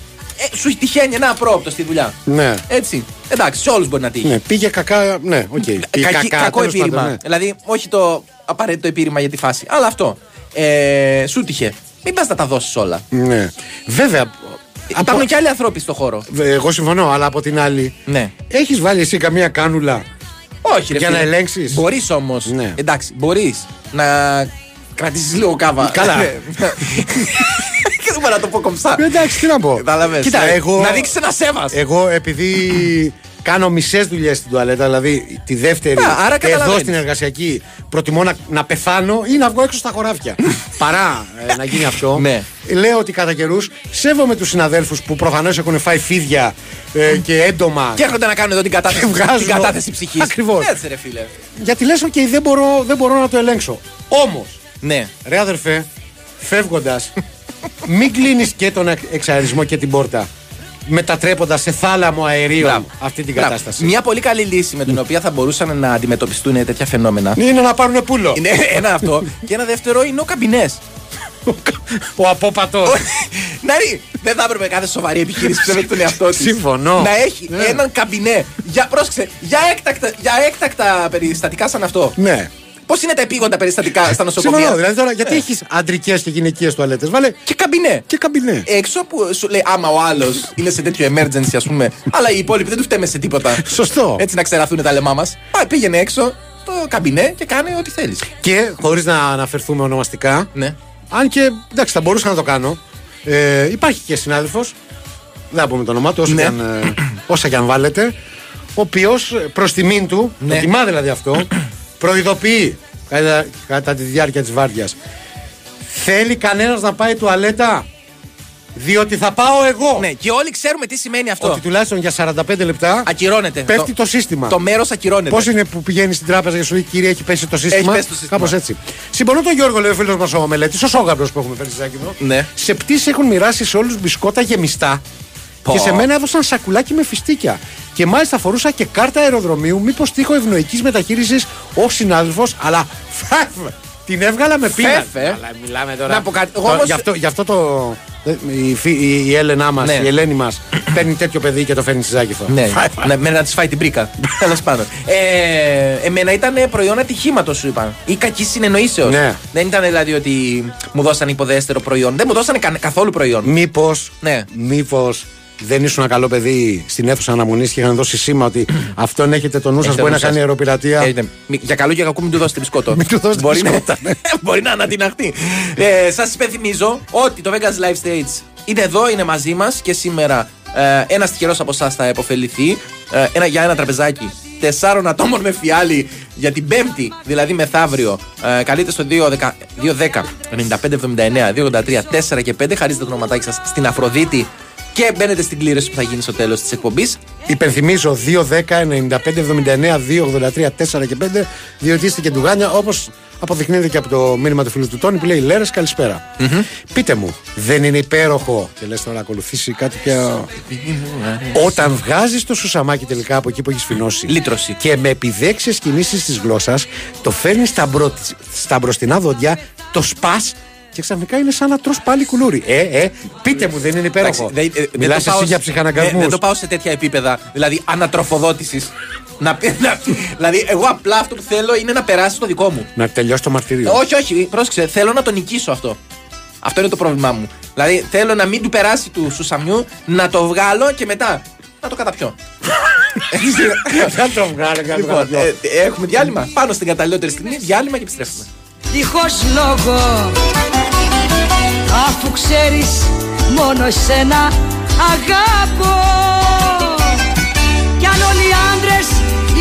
Ε, σου τυχαίνει ένα απρόοπτο στη δουλειά. Ναι. Έτσι. Εντάξει, σε όλους μπορεί να τύχει. ναι. Πήγε κακά. Ναι, οκ. Πήγε Κακή- κακά, κακό τέλος επιχείρημα. πάντων, ναι. Δηλαδή, όχι το απαραίτητο επιχείρημα για τη φάση. Αλλά αυτό. Ε, σου 'τυχε. Μην πας να τα δώσεις όλα. Ναι. Βέβαια. Υπάρχουν και άλλοι άνθρωποι στο χώρο. Ε, Εγώ συμφωνώ, αλλά από την άλλη. Ναι. Έχεις βάλει εσύ καμία κάνουλα. Όχι, ρε Για φίλε. να ελέγξεις; Μπορείς όμως. Ναι. Εντάξει, μπορείς να κρατήσεις λίγο κάβα. Καλά. Ναι. Δεν μπορώ να το πω κομψά. Ε, Εντάξει, τι να πω. Κατάλαβες. Κοίτα, Ε, εγώ. Να δείξεις ένα σέβας. Εγώ επειδή κάνω μισές δουλειές στην τουαλέτα, δηλαδή τη δεύτερη Α, άρα εδώ καταλαβαίνεις. στην εργασιακή, προτιμώ να, να πεθάνω ή να βγω έξω στα χωράφια. παρά ε, να γίνει αυτό. Ναι. Λέω ότι κατά καιρούς σέβομαι τους συναδέλφους που προφανώς έχουν φάει φίδια ε, και έντομα. Και έρχονται να κάνουν εδώ την κατάθεση, βγάζουν- την κατάθεση ψυχής. Ακριβώς. Έτσι, ρε φίλε. Γιατί λες, OK, δεν μπορώ, δεν μπορώ να το ελέγξω. Όμως, Ναι. ρε αδερφέ, φεύγοντας, μην κλείνεις και τον εξ- εξαερισμό και την πόρτα. Μετατρέποντας σε θάλαμο αερίων Μπράβο. αυτή την Μπράβο. κατάσταση. Μια πολύ καλή λύση με την οποία θα μπορούσαν να αντιμετωπιστούν τέτοια φαινόμενα. Είναι να πάρουν πουλο. Είναι ένα αυτό. Και ένα δεύτερο είναι ο καμπινές. Ο απόπατος. Ναρή, δεν θα έπρεπε κάθε σοβαρή επιχείρηση που σέβεται τον εαυτό της. Συμφωνώ. Να έχει Ναι. έναν καμπινέ. Για, πρόσεξε, για έκτακτα, για έκτακτα περιστατικά σαν αυτό. ναι. Πώς είναι τα επίγοντα περιστατικά στα νοσοκομεία; Συμφωνώ. Δηλαδή τώρα, γιατί Ε. έχεις αντρικές και γυναικείες τουαλέτες. Βάλε Και καμπινέ. και καμπινέ. Έξω που σου λέει, άμα ο άλλος είναι σε τέτοιο emergency, ας πούμε, αλλά οι υπόλοιποι δεν τους φταίμε σε τίποτα. Σωστό. Έτσι να ξεραθούν τα λεμά μας. Πάει, πήγαινε έξω το καμπινέ και κάνε ό,τι θέλεις. Και χωρίς να αναφερθούμε ονομαστικά, Ναι. αν και εντάξει, θα μπορούσα να το κάνω. Ε, υπάρχει και συνάδελφος, δεν θα πούμε το όνομά του, όσο, Ναι. και αν, ε, όσα και αν βάλετε, ο οποίος προς τιμήν του, Ναι. το τιμά δηλαδή αυτό, προειδοποιεί κατά, κατά τη διάρκεια της βάρδιας. Θέλει κανένας να πάει τουαλέτα, διότι θα πάω εγώ. Ναι, και όλοι ξέρουμε τι σημαίνει αυτό. Ότι τουλάχιστον για 45 λεπτά Ακυρώνεται. πέφτει το, σύστημα. Το μέρος ακυρώνεται. Πώς είναι που πηγαίνεις στην τράπεζα και σου λέει Κύριε, έχει πέσει το σύστημα. πέσει το σύστημα. Κάπως έτσι. Συμπονώ τον Γιώργο, λέει ο φίλος μας ο Μελέτης, ο σώγαμπρο που έχουμε φέρει στη Ζάκυνθο. Ναι. Σε πτήση έχουν μοιράσει σε όλους μπισκότα γεμιστά. Πω. Και σε μένα έδωσαν σακουλάκι με φιστίκια. Και μάλιστα φορούσα και κάρτα αεροδρομίου, μήπως τύχω ευνοϊκής μεταχείρισης ως συνάδελφος, αλλά φευ, την έβγαλα με πείνα. Φευ, ε. Αλλά μιλάμε τώρα. Να πω κάτι. Εγώ Το- όμως- γι, αυτό, γι' αυτό το. Η, φι- η, η Έλενά μας, Ναι. η Ελένη μας, παίρνει τέτοιο παιδί και το φέρνει στη Ζάκυνθο. Ναι, ναι, με να της φάει την προίκα. Τέλος πάντων. Ε, εμένα ήταν προϊόν ατυχήματος, σου είπα. Ή κακής συνεννοήσεως. Ναι. Δεν ήταν δηλαδή ότι μου δώσαν υποδέστερο προϊόν. Δεν μου δώσανε κα- καθόλου προϊόν. Μήπως Ναι. μήπως δεν ήσουν ένα καλό παιδί στην αίθουσα αναμονής και είχαν δώσει σήμα ότι αυτόν έχετε το νου σας, Έχετε μπορεί νου να σας. κάνει αεροπειρατεία. Ε, ναι. Μη- Για καλό και κακό μην του δώσετε μπισκότο. Μην του δώσετε μπορεί, μπισκότα, να, μπορεί να ανατιναχτεί. ε, Σας υπενθυμίζω ότι το Vegas Live Stage είναι εδώ, είναι μαζί μας και σήμερα ε, ένας τυχερός από εσάς θα επωφεληθεί. Ε, ένα, για ένα τραπεζάκι τεσσάρων ατόμων με φιάλι για την Πέμπτη, δηλαδή μεθαύριο. Ε, καλείτε στο 210 9579 283 4 και 5. Χαρίζετε το ονοματάκι σας στην Αφροδίτη και μπαίνετε στην κλήρωση που θα γίνει στο τέλος της εκπομπής. Υπενθυμίζω 2-10-95-79-2-83-4 και 5, διότι είστε και ντουγάνια, όπως αποδεικνύεται και από το μήνυμα του φίλου του Τόνι που λέει Λέρες, καλησπέρα. Πείτε μου, δεν είναι υπέροχο, και λες τώρα να ακολουθήσει κάτι πια. Όταν βγάζεις το σουσαμάκι τελικά από εκεί που έχεις σφηνώσει. Λύτρωση. Και με επιδέξιες κινήσεις της γλώσσας, το φέρνεις στα, μπρο... στα μπροστινά δόντια, το σπας και ξαφνικά είναι σαν να τρως πάλι κουλούρι. Ε, ε, πείτε μου, δεν είναι υπέροχο. Εντάξει, δεν- ε, δεν Μιλάς το πάω εσύ για σε- ψυχαναγκασμούς. ναι, Δεν το πάω σε τέτοια επίπεδα. Δηλαδή ανατροφοδότησης. Να, πει- να- δηλαδή, εγώ απλά αυτό που θέλω είναι να περάσει το δικό μου. Να τελειώσει το μαρτύριο. Όχι, όχι, πρόσεξε. Θέλω να το νικήσω αυτό. Αυτό είναι το πρόβλημά μου. Δηλαδή θέλω να μην του περάσει του σουσαμιού, να το βγάλω και μετά να το καταπιώ. Θα το βγάλω και να το Λοιπόν, καταπιώ. ε, έχουμε διάλειμμα. Πάνω στην καταλληλότερη στιγμή, διάλειμμα και επιστρέφουμε. Δίχως λόγο. Αφού ξέρεις μόνο εσένα αγάπω Κι αν όλοι οι άντρες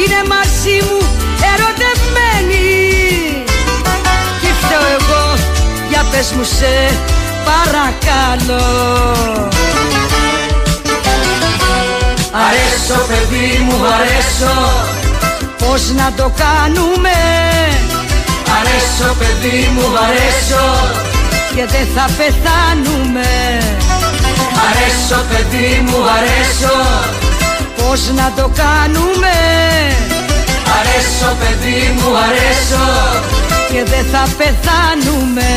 είναι μαζί μου ερωτευμένοι Τι φταίω εγώ για πες μου σε παρακαλώ. Αρέσω παιδί μου αρέσω. Πώς να το κάνουμε; Αρέσω παιδί μου αρέσω Και δεν θα πεθάνουμε. Αρέσω παιδί μου αρέσω Πώς να το κάνουμε. Αρέσω παιδί μου αρέσω Και δεν θα πεθάνουμε.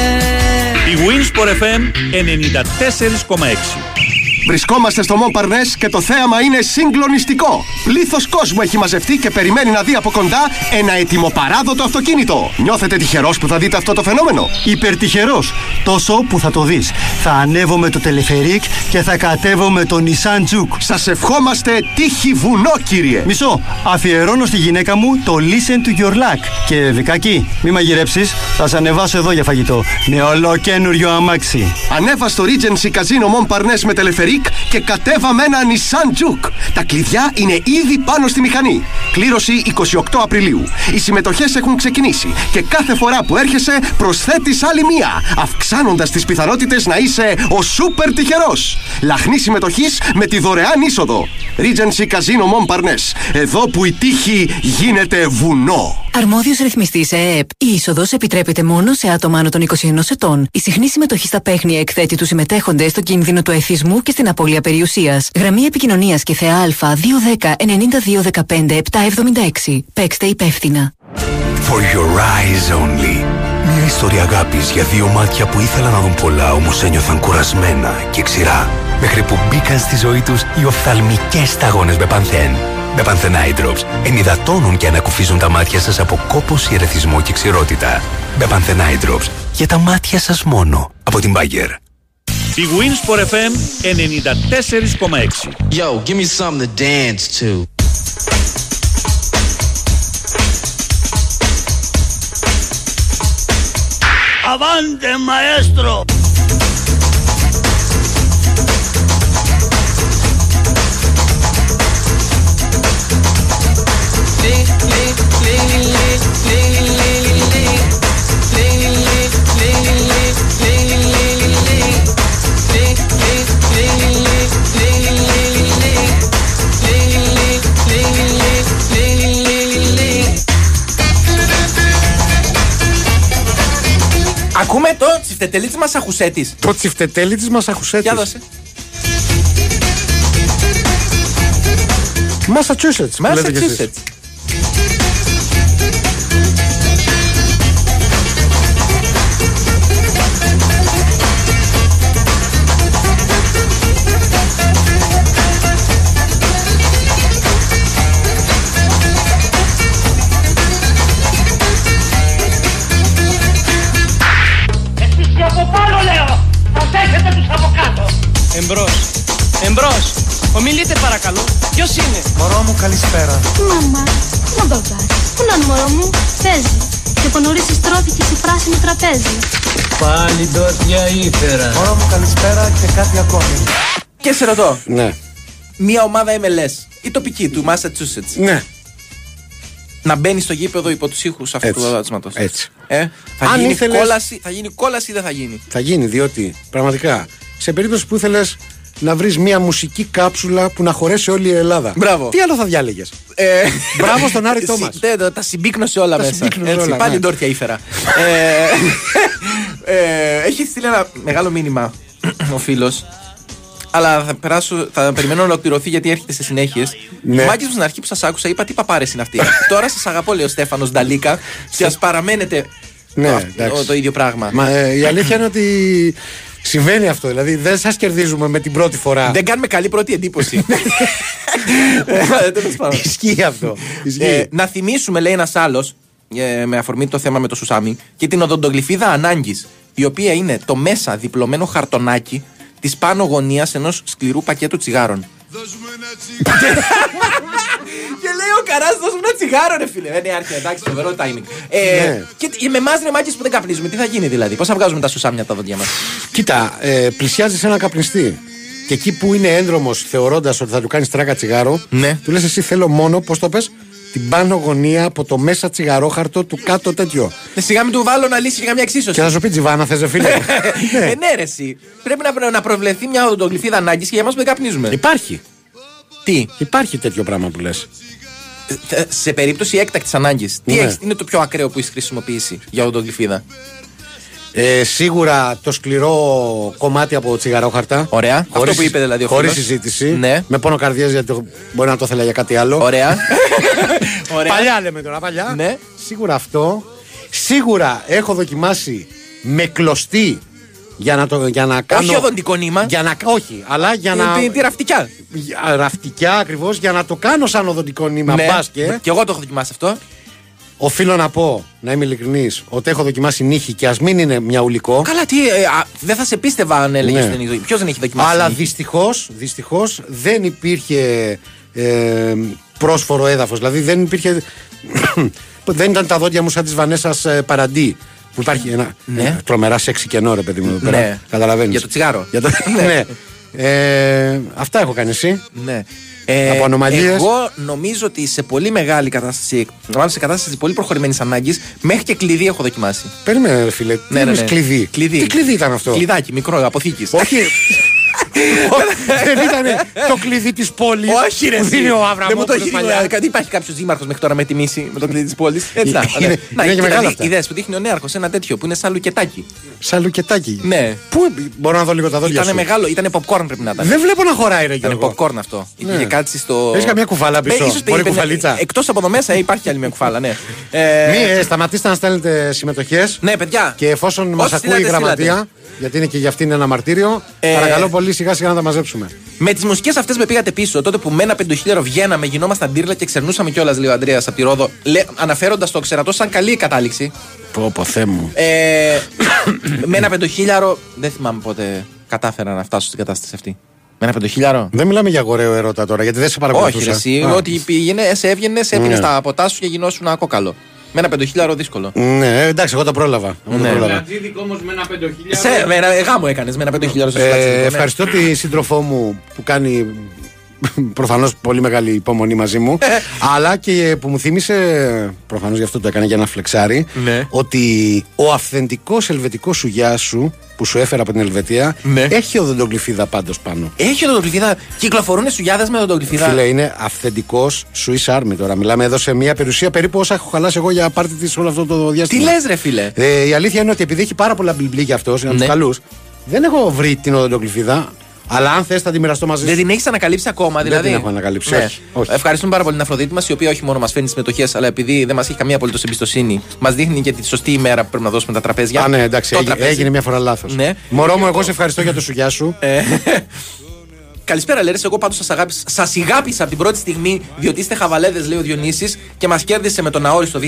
Η Winsport FM 94,6 Βρισκόμαστε στο Μον Παρνές και το θέαμα είναι συγκλονιστικό. Πλήθος κόσμου έχει μαζευτεί και περιμένει να δει από κοντά ένα ετοιμοπαράδοτο αυτοκίνητο. Νιώθετε τυχερός που θα δείτε αυτό το φαινόμενο; Υπερτυχερός. Τόσο που θα το δεις. Θα ανέβω με το τελεφερίκ και θα κατέβω με το Nissan Juke. Σας ευχόμαστε τύχη βουνό, κύριε. Μισό. Αφιερώνω στη γυναίκα μου το Listen to Your Luck. Και Βικάκι, μη μαγειρέψεις. Θα σε ανεβάσω εδώ για φαγητό. Με ολοκένουργιο αμάξι. Ανέβα στο Regency Casino Mon Parnes με τελεφερίκ και κατέβα με ένα Nissan Juke. Τα κλειδιά είναι ήδη πάνω στη μηχανή. Κλήρωση 28 Απριλίου. Οι συμμετοχές έχουν ξεκινήσει και κάθε φορά που έρχεσαι προσθέτεις άλλη μία, αυξάνοντας τις πιθανότητες να είσαι ο σούπερ τυχερός. Λαχνή συμμετοχής με τη δωρεάν είσοδο. Regency Casino Mon Parnes. Εδώ που η τύχη γίνεται βουνό. Αρμόδιος ρυθμιστής ΕΕΠ. Η είσοδος επιτρέπεται μόνο σε άτομα άνω των 21 ετών. Η συχνή συμμετοχή στα παίχνια εκθέτει τους συμμετέχοντες στο κίνδυνο του εθισμού και στην απώλεια περιουσίας. Γραμμή επικοινωνίας και θεά Α 210 92 15 776. Παίξτε υπεύθυνα. For your eyes only. Μια ιστορία αγάπης για δύο μάτια που ήθελαν να δουν πολλά όμως ένιωθαν κουρασμένα και ξηρά. Μέχρι που μπήκαν στη ζωή τους οι οφθαλμικές σταγόνες Μπεπανθέν. Μπεπανθέν Eye Drops ενυδατώνουν και ανακουφίζουν τα μάτια σας από κόπος, ερεθισμό και ξηρότητα. Μπεπανθέν Eye Drops για τα μάτια σας μόνο. Από την Bayer. Η Winsport FM 94,6 Yo, give me something to dance to. ¡Avante, maestro! Ακούμε το τσιφτετελί της Μασαχουσέτης. Το τσιφτετέλι της Μασαχουσέτης. Για δώσε. Massachusetts. που λέτε κι εσείς. Massachusetts. Ομιλείτε παρακαλώ. Ποιος είναι; Μωρό μου, καλησπέρα. Μαμά, πού να μπαμπάς, πού να είναι μωρό μου, παίζει. Και από νωρίς στρώθηκε σε πράσινο τραπέζι. Πάλι ντόπια ήφερα. Μωρό μου, καλησπέρα και κάτι ακόμη. Και σε ρωτώ. Ναι. Μια ομάδα MLS, η τοπική του Massachusetts. Ναι. Να μπαίνει στο γήπεδο υπό τους ήχους αυτού Έτσι. του δραματίσματο. Έτσι. Ε, θα, Αν γίνει ήθελες- κόλαση, θα γίνει κόλαση ή δεν θα γίνει; Θα γίνει διότι πραγματικά σε περίπτωση που ήθελες να βρεις μια μουσική κάψουλα που να χωρέσει όλη η Ελλάδα. Μπράβο. Τι άλλο θα διάλεγες; Ε, Μπράβο στον Άρη συ- Τόμας. τε- τε- Τα συμπίκνωσε όλα Τα μέσα. συμπίκνωσε Έτσι, όλα, πάλι ναι. ντόρτια ήφερα. ε, ε, έχει στείλει ένα μεγάλο μήνυμα ο φίλος. Αλλά θα, περάσω, θα περιμένω να ολοκληρωθεί γιατί έρχεται σε συνέχειες. Ναι. Ναι. Μάκης μου στην αρχή που σας άκουσα, είπα τι παπάρες είναι αυτοί. Τώρα σας αγαπώ, λέει ο Στέφανος Νταλίκα, και α παραμένετε Ναι, το, εντάξει. το ίδιο πράγμα. Μα ε, η αλήθεια είναι ότι συμβαίνει αυτό. Δηλαδή δεν σας κερδίζουμε με την πρώτη φορά. Δεν κάνουμε καλή πρώτη εντύπωση. Ε, τέλος πάντων. Ισχύει αυτό. Ισχύει. Ε, να θυμίσουμε, λέει ένας άλλος, με αφορμή το θέμα με το Σουσάμι, και την οδοντογλυφίδα ανάγκης. η οποία είναι το μέσα διπλωμένο χαρτονάκι της πάνω γωνίας ενός σκληρού πακέτου τσιγάρων. Και λέει ο Καράς, δώσ' μου ένα τσιγάρο, ρε φίλε. Δεν άρχισε, εντάξει, φοβερό timing. Ε, Ναι. Και με εμάς ρε μάκες που δεν καπνίζουμε, τι θα γίνει δηλαδή, πώς θα βγάζουμε τα σουσάμια από τα δόντια μας; Κοίτα, ε, πλησιάζεις σε ένα καπνιστή. Και εκεί που είναι ένδρομο, θεωρώντας ότι θα του κάνεις τράκα τσιγάρο, ναι. του λες: Εσύ θέλω μόνο, πώς το πες, την πάνω γωνία από το μέσα τσιγαρόχαρτο του κάτω τέτοιο. Ε, Σιγά μην του βάλω να λύσει για μια εξίσωση. Και θα σου πει τζιβάνα, θες, φίλε. Ε, ναι, ρε, εσύ. Πρέπει να, να προβλεφθεί μια οδοντογλυφίδα ανάγκης και για εμάς που δεν καπνίζουμε. Υπάρχει. Τι. Υπάρχει τέτοιο πράγμα που λες; Ε, Σε περίπτωση έκτακτης ανάγκης, τι Ναι. έχεις, είναι το πιο ακραίο που έχεις χρησιμοποιήσει για οδοντογλυφίδα. Ε, σίγουρα το σκληρό κομμάτι από τσιγαρόχαρτα. Ωραία. Αυτό που είπε δηλαδή ο Χωρίς φίλος. συζήτηση. Ναι. Με πόνο καρδιές γιατί το- μπορεί να το ήθελα για κάτι άλλο. Ωραία. Ωραία. Παλιά λέμε τώρα, παλιά. Ναι. Σίγουρα αυτό. Σίγουρα έχω δοκιμάσει με κλωστή για να, το, για να κάνω. Όχι οδοντικό νήμα. Για να, όχι, αλλά για να. Τη, τη ραφτικιά. για- ραφτικιά ακριβώς για να το κάνω σαν οδοντικό νήμα. Ναι. Μπας και. Και εγώ το έχω δοκιμάσει αυτό. Οφείλω να πω, να είμαι ειλικρινής, ότι έχω δοκιμάσει νύχη και ας μην είναι μια ουλικό. Καλά, τι. ε, α, δεν θα σε πίστευα αν έλεγες Ναι. ότι δεν Ποιος δεν έχει δοκιμάσει. Αλλά νύχη; δυστυχώς δυστυχώς, δεν υπήρχε ε, πρόσφορο έδαφος. Δηλαδή δεν υπήρχε. δεν ήταν τα δόντια μου σαν της Βανέσας Παραντί. Που υπάρχει ένα Ναι. ε, τρομερά σεξι κενό, ρε παιδί μου. εδώ πέρα. Ναι. Καταλαβαίνεις. Για το τσιγάρο. Για το... ναι. Ε, αυτά έχω κάνει εσύ. Ναι. Ε, Από ανομαλίες. Εγώ νομίζω ότι σε πολύ μεγάλη κατάσταση, μάλλον σε κατάσταση πολύ προχωρημένης ανάγκης, μέχρι και κλειδί έχω δοκιμάσει. Περίμενε, ρε φίλε. Τι Ναι, ναι, εννοείς ναι. κλειδί; Κλειδί. Τι κλειδί ήταν αυτό; Κλειδάκι, μικρό, αποθήκης. Όχι. δεν ήταν το κλειδί της πόλης. Όχι, ρε. Που εσύ. δίνει ο Δεν μου Αβραμόπουλος το έχει παλιά. δει. Δεν υπάρχει κάποιος δήμαρχος μέχρι τώρα με τιμήσει με το κλειδί της πόλης. Έτσι να. Είναι- ναι. είναι Να, και κοίτα, μεγάλα δει- αυτά. Είδες που δείχνει ο νέαρχος ένα τέτοιο που είναι σαν λουκετάκι. Σαν λουκετάκι. Ναι. Πού μπορώ να δω λίγο τα δόντια Ήταν σου; μεγάλο, ήταν popcorn πρέπει να ήταν. Δεν βλέπω να χωράει, ρε Ήταν Γιώργο. popcorn αυτό. Ναι. Είχε κάτσει στο. Έχεις καμιά κουφάλα πίσω; Μπορεί κουφαλίτσα; Εκτός από εδώ μέσα υπάρχει άλλη μια κουφάλα, ναι. Ε, Μη, ε, σταματήστε να στέλνετε συμμετοχές. Ναι, παιδιά. Και εφόσον μας Ό,τι ακούει η στείλατε, γραμματεία, στείλατε. Γιατί είναι και για αυτήν ένα μαρτύριο, Ε, παρακαλώ πολύ σιγά σιγά να τα μαζέψουμε. Με τις μουσικές αυτές με πήγατε πίσω. Τότε που με ένα πεντοχίλιαρο βγαίναμε, γινόμασταν τύρλα και ξερνούσαμε κιόλας, λέει ο Αντρέα από τη Ρόδο. Αναφέροντας το ξερατό σαν καλή κατάληξη. Πω, πω, Θεέ μου. Ε, με ένα πεντοχίλιαρο. Δεν θυμάμαι πότε κατάφερα να φτάσω στην κατάσταση αυτή. Με ένα πεντοχίλιαρο. Δεν μιλάμε για αγοραίο ερώτα τώρα, γιατί δεν σε Όχι, παρακολουθούσα. ρε, εσύ. Α. Ότι πήγαινε, σε έβγαινε, σε έπινε Ναι. τα ποτά σου και γινόσουν ένα κόκαλο. Με ένα πεντοχίλιαρο δύσκολο. Ναι, ε, εντάξει, εγώ το πρόλαβα. Εγώ το Ναι. πρόλαβα. Ρατζίδικο όμως με ένα πεντοχίλιαρο. Σε, με ένα, ε, γάμο έκανες με ένα πεντοχίλιαρο στο Ε, σπάτσι. ναι. ευχαριστώ τη σύντροφό μου που κάνει προφανώς πολύ μεγάλη υπομονή μαζί μου. αλλά και που μου θύμισε, προφανώς γι' αυτό το έκανε για να φλεξάρει, Ναι. ότι ο αυθεντικός ελβετικός σουγιά σου που σου έφερα από την Ελβετία Ναι. έχει οδοντογλυφίδα πάντως πάνω. Έχει οδοντογλυφίδα. Κυκλοφορούν σουγιάδες με οδοντογλυφίδα. Φίλε, είναι αυθεντικός Swiss Army τώρα. Μιλάμε εδώ σε μια περιουσία περίπου όσα έχω χαλάσει εγώ για πάρτι της όλο αυτό το Τι διάστημα. λες, ρε φίλε; Ε, η αλήθεια είναι ότι επειδή έχει πάρα πολλά μπλιμπλί για αυτός, είναι από Ναι. τους καλούς, δεν έχω βρει την οδοντογλυφίδα. Αλλά αν θες, θα τη μοιραστώ μαζί σου. Δεν την έχεις ανακαλύψει ακόμα, Δεν δηλαδή; την έχω ανακαλύψει, όχι, όχι. Ευχαριστούμε πάρα πολύ την Αφροδίτη μας, η οποία όχι μόνο μας φέρνει συμμετοχές, αλλά επειδή δεν μας έχει καμία απολύτως εμπιστοσύνη, μας δείχνει και τη σωστή ημέρα που πρέπει να δώσουμε τα τραπέζια. Α, ναι, εντάξει, Το έγι- τραπέζι. έγινε μια φορά λάθος. Ναι. Μωρό μου, εγώ σε ευχαριστώ για το σουγιά σου. Ε, Καλησπέρα, Λέρες. Εγώ πάντως σας αγάπησα, σας αγάπησα από την πρώτη στιγμή, διότι είστε χαβαλέδες, λέει ο Διονύσης, και μας κέρδισε με τον αόριστο Β.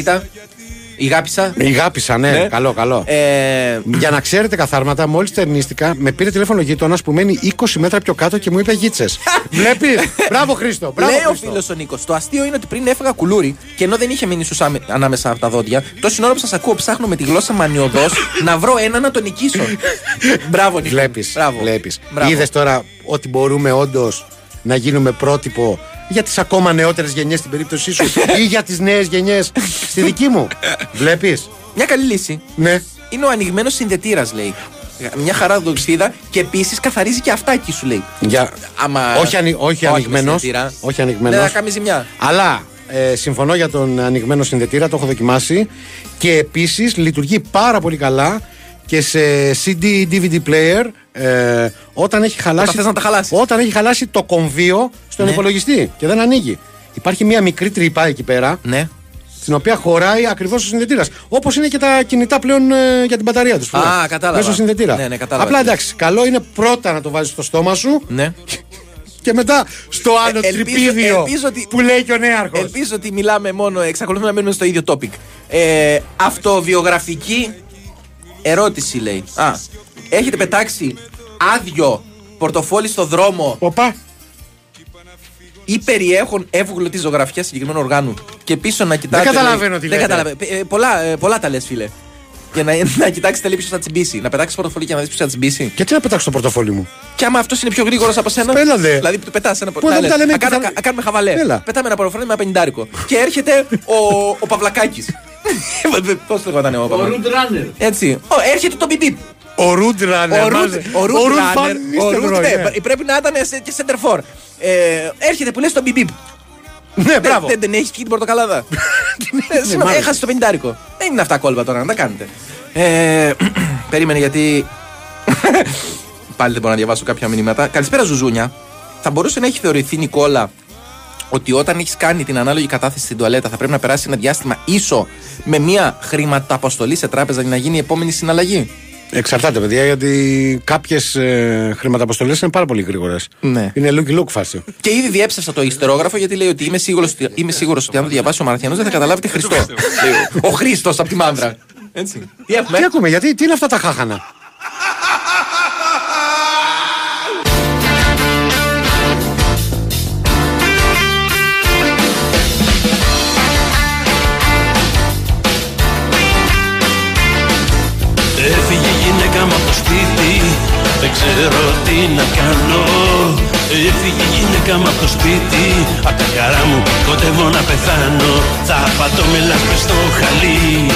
Η γάπησα. Η γάπησα, ναι, Ναι. καλό, καλό. Ε, Για να ξέρετε καθάρματα, μόλις τερνίστηκα, με πήρε τηλέφωνο γείτονας που μένει 20 μέτρα πιο κάτω και μου είπε γίτσες. Βλέπεις! Μπράβο, Χρήστο! Μπράβο, Λέει ο Χρήστο. φίλος ο Νίκος. Το αστείο είναι ότι πριν έφεγα κουλούρι και ενώ δεν είχε μείνει σουσά με- ανάμεσα από τα δόντια, τόση ώρα που σας ακούω ψάχνω με τη γλώσσα μανιωδό να βρω ένα να τον νικήσω. Μπράβο, Νίκο. Βλέπεις. Μπράβο. Βλέπεις. Μπράβο. Είδες τώρα ότι μπορούμε όντως να γίνουμε πρότυπο για τις ακόμα νεότερες γενιές στην περίπτωσή σου ή για τις νέες γενιές στη δική μου. Βλέπεις; Μια καλή λύση. Ναι. Είναι ο ανοιγμένος συνδετήρας, λέει. Μια χαρά δοξίδα και επίσης καθαρίζει και αυτάκι σου, λέει. Για... Άμα... όχι ανοι... όχι με ανοιγμένος, συνδετήρα. όχι ανοιγμένος. Δεν θα κάνει ζημιά. Αλλά ε, συμφωνώ για τον ανοιγμένο συνδετήρα, το έχω δοκιμάσει. Και επίσης λειτουργεί πάρα πολύ καλά και σε CD DVD player ε, όταν έχει χαλάσει. θες να τα χαλάσεις. Όταν έχει χαλάσει το κομβίο στον Ναι. υπολογιστή και δεν ανοίγει. Υπάρχει μια μικρή τρύπα εκεί πέρα. Ναι. Στην οποία χωράει ακριβώς ο συνδετήρας. Όπως είναι και τα κινητά πλέον ε, για την μπαταρία τους. Α, κατάλαβα. Μέσω συνδετήρα. Ναι, ναι, κατάλαβα. Απλά εντάξει, καλό είναι πρώτα να το βάζεις στο στόμα σου Ναι. και μετά στο άλλο Ε, ελπίζω- τρυπίδιο ελπίζω ότι- που λέει και ο νέαρχος. Ελπίζω ότι μιλάμε μόνο, εξακολουθούμε να μένουμε στο ίδιο topic. Ε, αυτοβιογραφική Ερώτηση λέει. Α, έχετε πετάξει άδειο πορτοφόλι στο δρόμο; Οπα. Ή περιέχουν εύγλωτη ζωγραφιά συγκεκριμένου οργάνου; Και πίσω να κοιτάτε. Δεν καταλαβαίνω τι Δεν λέτε. καταλαβαίνω. Ε, πολλά, ε, πολλά τα λες, φίλε. Για να, να κοιτάξετε λίγο πίσω θα τσιμπήσει. Να πετάξεις πορτοφόλι και να δεις πίσω θα τσιμπήσει. Και τι να πετάξω το πορτοφόλι μου; Και άμα αυτός είναι πιο γρήγορος από σένα. Πέλατε. Δηλαδή του πετάς ένα Πού δεν πορτοφόλι. τα λέμε Να και κάνουμε- θα- να κάνουμε χαβαλέ. Έλα. Πετάμε ένα πορτοφόλι με ένα πενιντάρικο. και έρχεται ο, ο Παυλακάκης. Πώς λεγόταν ο Παυλακάκη. Roadrunner. Έτσι. Ο, έρχεται το μπιπ. Ο Ρούντρανερ. Ο Ρουτ- Ο Ρουτ Ρουτ Ράνερ, Φαν ο Ρουτ, Νίστελρόι, ναι, ναι. Πρέπει να ήταν σε- και center for. Ε, έρχεται που λες το μπιπ. Ναι, μπράβο. Δεν, δεν έχεις και την πορτοκαλάδα. Ε, Σήμερα μ' άρεσε. έχασε το πενιντάρικο. Δεν είναι αυτά κόλπα τώρα να τα κάνετε. Ε, περίμενε γιατί. Πάλι δεν μπορώ να διαβάσω κάποια μηνύματα. Καλησπέρα, Ζουζούνια. Θα μπορούσε να έχει θεωρηθεί Νικόλα ότι όταν έχεις κάνει την ανάλογη κατάθεση στην τουαλέτα θα πρέπει να περάσει ένα διάστημα ίσο με μια χρηματαποστολή σε τράπεζα για να γίνει η επόμενη συναλλαγή. Εξαρτάται, παιδιά, γιατί κάποιες ε, χρηματαποστολές είναι πάρα πολύ γρήγορες. Ναι. Είναι look look φάση. Και ήδη διέψευσα το ιστερόγραφο γιατί λέει ότι είμαι σίγουρος είμαι σίγουρος ότι αν το διαβάσει ο Μαραθιανός δεν θα καταλάβει τι Χριστό. Λέει ο Χρήστος από τη μάνδρα. Έτσι. Τι έχουμε; Τι ακούμε, γιατί, τι είναι αυτά τα χάχανα; Ξέρω τι να κάνω Έφυγε η γυναίκα μου από το σπίτι Απ' τα χαρά μου κοντεύω να πεθάνω Θα πατώ με λάσπες στο χαλί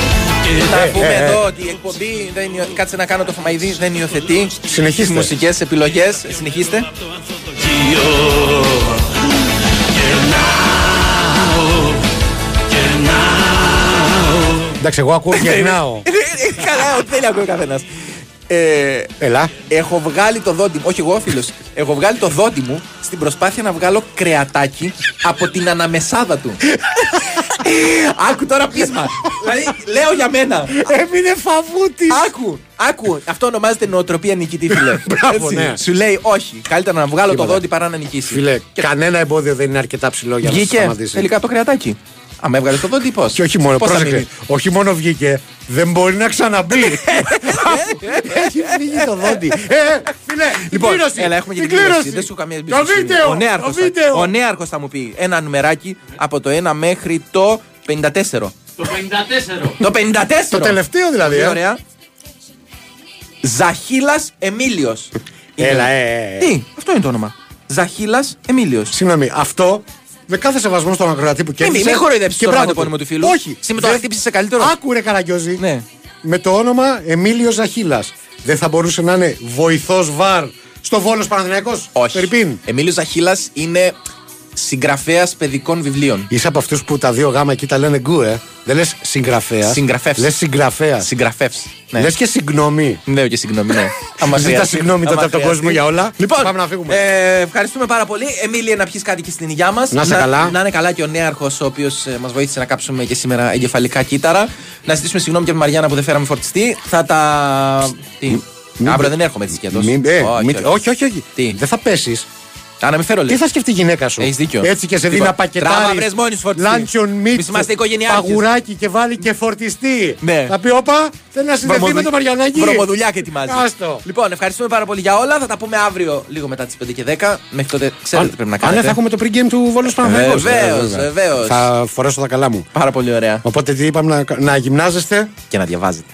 και Να Ε, πούμε ε, εδώ ότι η εκπομπή δεν υιο- κάτσε να κάνω το φαμαϊδί, δεν υιοθετεί. Συνεχίστε. Μουσικές επιλογές. Συνεχίστε. Γύρω Γερνάω Γερνάω Εντάξει, εγώ ακούω γερνάω. Καλά, ότι δεν ακούει ο καθένας. Ε, Έλα. Έχω βγάλει το δόντι μου, όχι εγώ φίλος. Έχω βγάλει το δόντι μου στην προσπάθεια να βγάλω κρεατάκι από την αναμεσάδα του. Άκου τώρα πείσμα. δηλαδή, λέω για μένα. Έμεινε φαβούτης. Άκου, άκου. Αυτό ονομάζεται νοοτροπία νικητή, φίλε. Μπράβο, Έτσι. ναι. Σου λέει όχι. Καλύτερα να βγάλω το Τίποτα. δόντι παρά να νικήσει. Φίλε, κανένα εμπόδιο δεν είναι αρκετά ψηλό για να σε Βγήκε σταματήσει. τελικά το κρεατάκι. Αν έβγαλες το δόντι, πώς; Και όχι μόνο, Πώς θα πρόσεξε, μείνεις; όχι μόνο βγήκε, δεν μπορεί να ξαναμπεί. Έχει φύγει το δόντι. Ε, φίλε, Λοιπόν, κλήρωση, έλα, έχουμε και την την κλήρωση. κλήρωση. Δεν σου έχω καμία Το εμπιστοσύνη. βίντεο, Ο νέαρχος, το βίντεο. θα, ο νέαρχος θα μου πει ένα νουμεράκι από το 1 μέχρι το 54. Το 54. Το 54. Το τελευταίο δηλαδή, Πολύ ε. ωραία. Ζαχίλας Εμίλιος. Έλα, ε, ε, ε. Τι, αυτό είναι το όνομα. Ζαχίλας Εμίλιος. Συγγνώμη, αυτό με κάθε σεβασμό στον ακροατή που κέρδισε. μην χοροϊδέψεις και το μπράβο ονοματεπώνυμο του φίλου. Όχι. Εσύ με το Δεν- χτύπησες σε καλύτερο. Άκουρε Καραγκιόζη. Ναι. Με το όνομα Εμίλιος Ζαχίλας. Δεν θα μπορούσε να είναι βοηθός βαρ στο Βόλος Παναθηναϊκός; Όχι. Περιπίν. Εμίλιος Ζαχίλας είναι συγγραφέας παιδικών βιβλίων. Είσαι από αυτούς που τα δύο γάμα εκεί τα λένε γκου, ε. Δεν λες συγγραφέας. Συγγραφεύς. Λες συγγραφέας. Συγγραφεύς. Ναι. Λες και συγγνώμη. Ναι, και συγγνώμη, ναι. Άμα Ζήτα χρειαστεί. συγγνώμη τότε Άμα από τον χρειαστεί. κόσμο για όλα. Λοιπόν, Πάμε να φύγουμε. Ε, ευχαριστούμε πάρα πολύ. Εμίλια, να πιεις κάτι και στην υγειά μας. Να είσαι καλά. Να είναι καλά και ο νέαρχος, ο οποίος ε, μας βοήθησε να κάψουμε και σήμερα εγκεφαλικά κύτταρα. Να ζητήσουμε συγγνώμη και από τη Μαριάννα που δεν φέραμε φορτιστή. Θα τα. Τι; Αύριο δεν έρχομαι έτσι κι αλλιώς. Μην- ε, όχι, μην- όχι. όχι, όχι, όχι. Τι; Δεν θα πέσεις. Α, να μην φέρω Τι λες. θα σκεφτεί η γυναίκα σου; Έχεις δίκιο. Έτσι και σε δει Λοιπόν, να τράβα, πακετάρει. βρες μόνης σου φορτιστή. Λάντσον Εμείς μίτ. είμαστε οικογενειάρχες. Παγουράκι και βάλει και φορτιστή. Ναι. Θα πει, όπα, θέλει να συνδεθεί Βρωμοδου- με το Μαριανάκι. Βρωμοδουλειά και ετοιμάζει. Άστο. Λοιπόν, ευχαριστούμε πάρα πολύ για όλα. Θα τα πούμε αύριο λίγο μετά τις 5 και 10. Μέχρι τότε ξέρετε τι πρέπει να Α, ναι, κάνετε. θα έχουμε το pre-game του Βόλου Παναθηναϊκός. Βεβαίως, Ε, βέβαια. βεβαίως. Θα φορέσω τα καλά μου. Πάρα πολύ ωραία. Οπότε τι είπαμε να, να γυμνάζεστε. Και να διαβάζετε.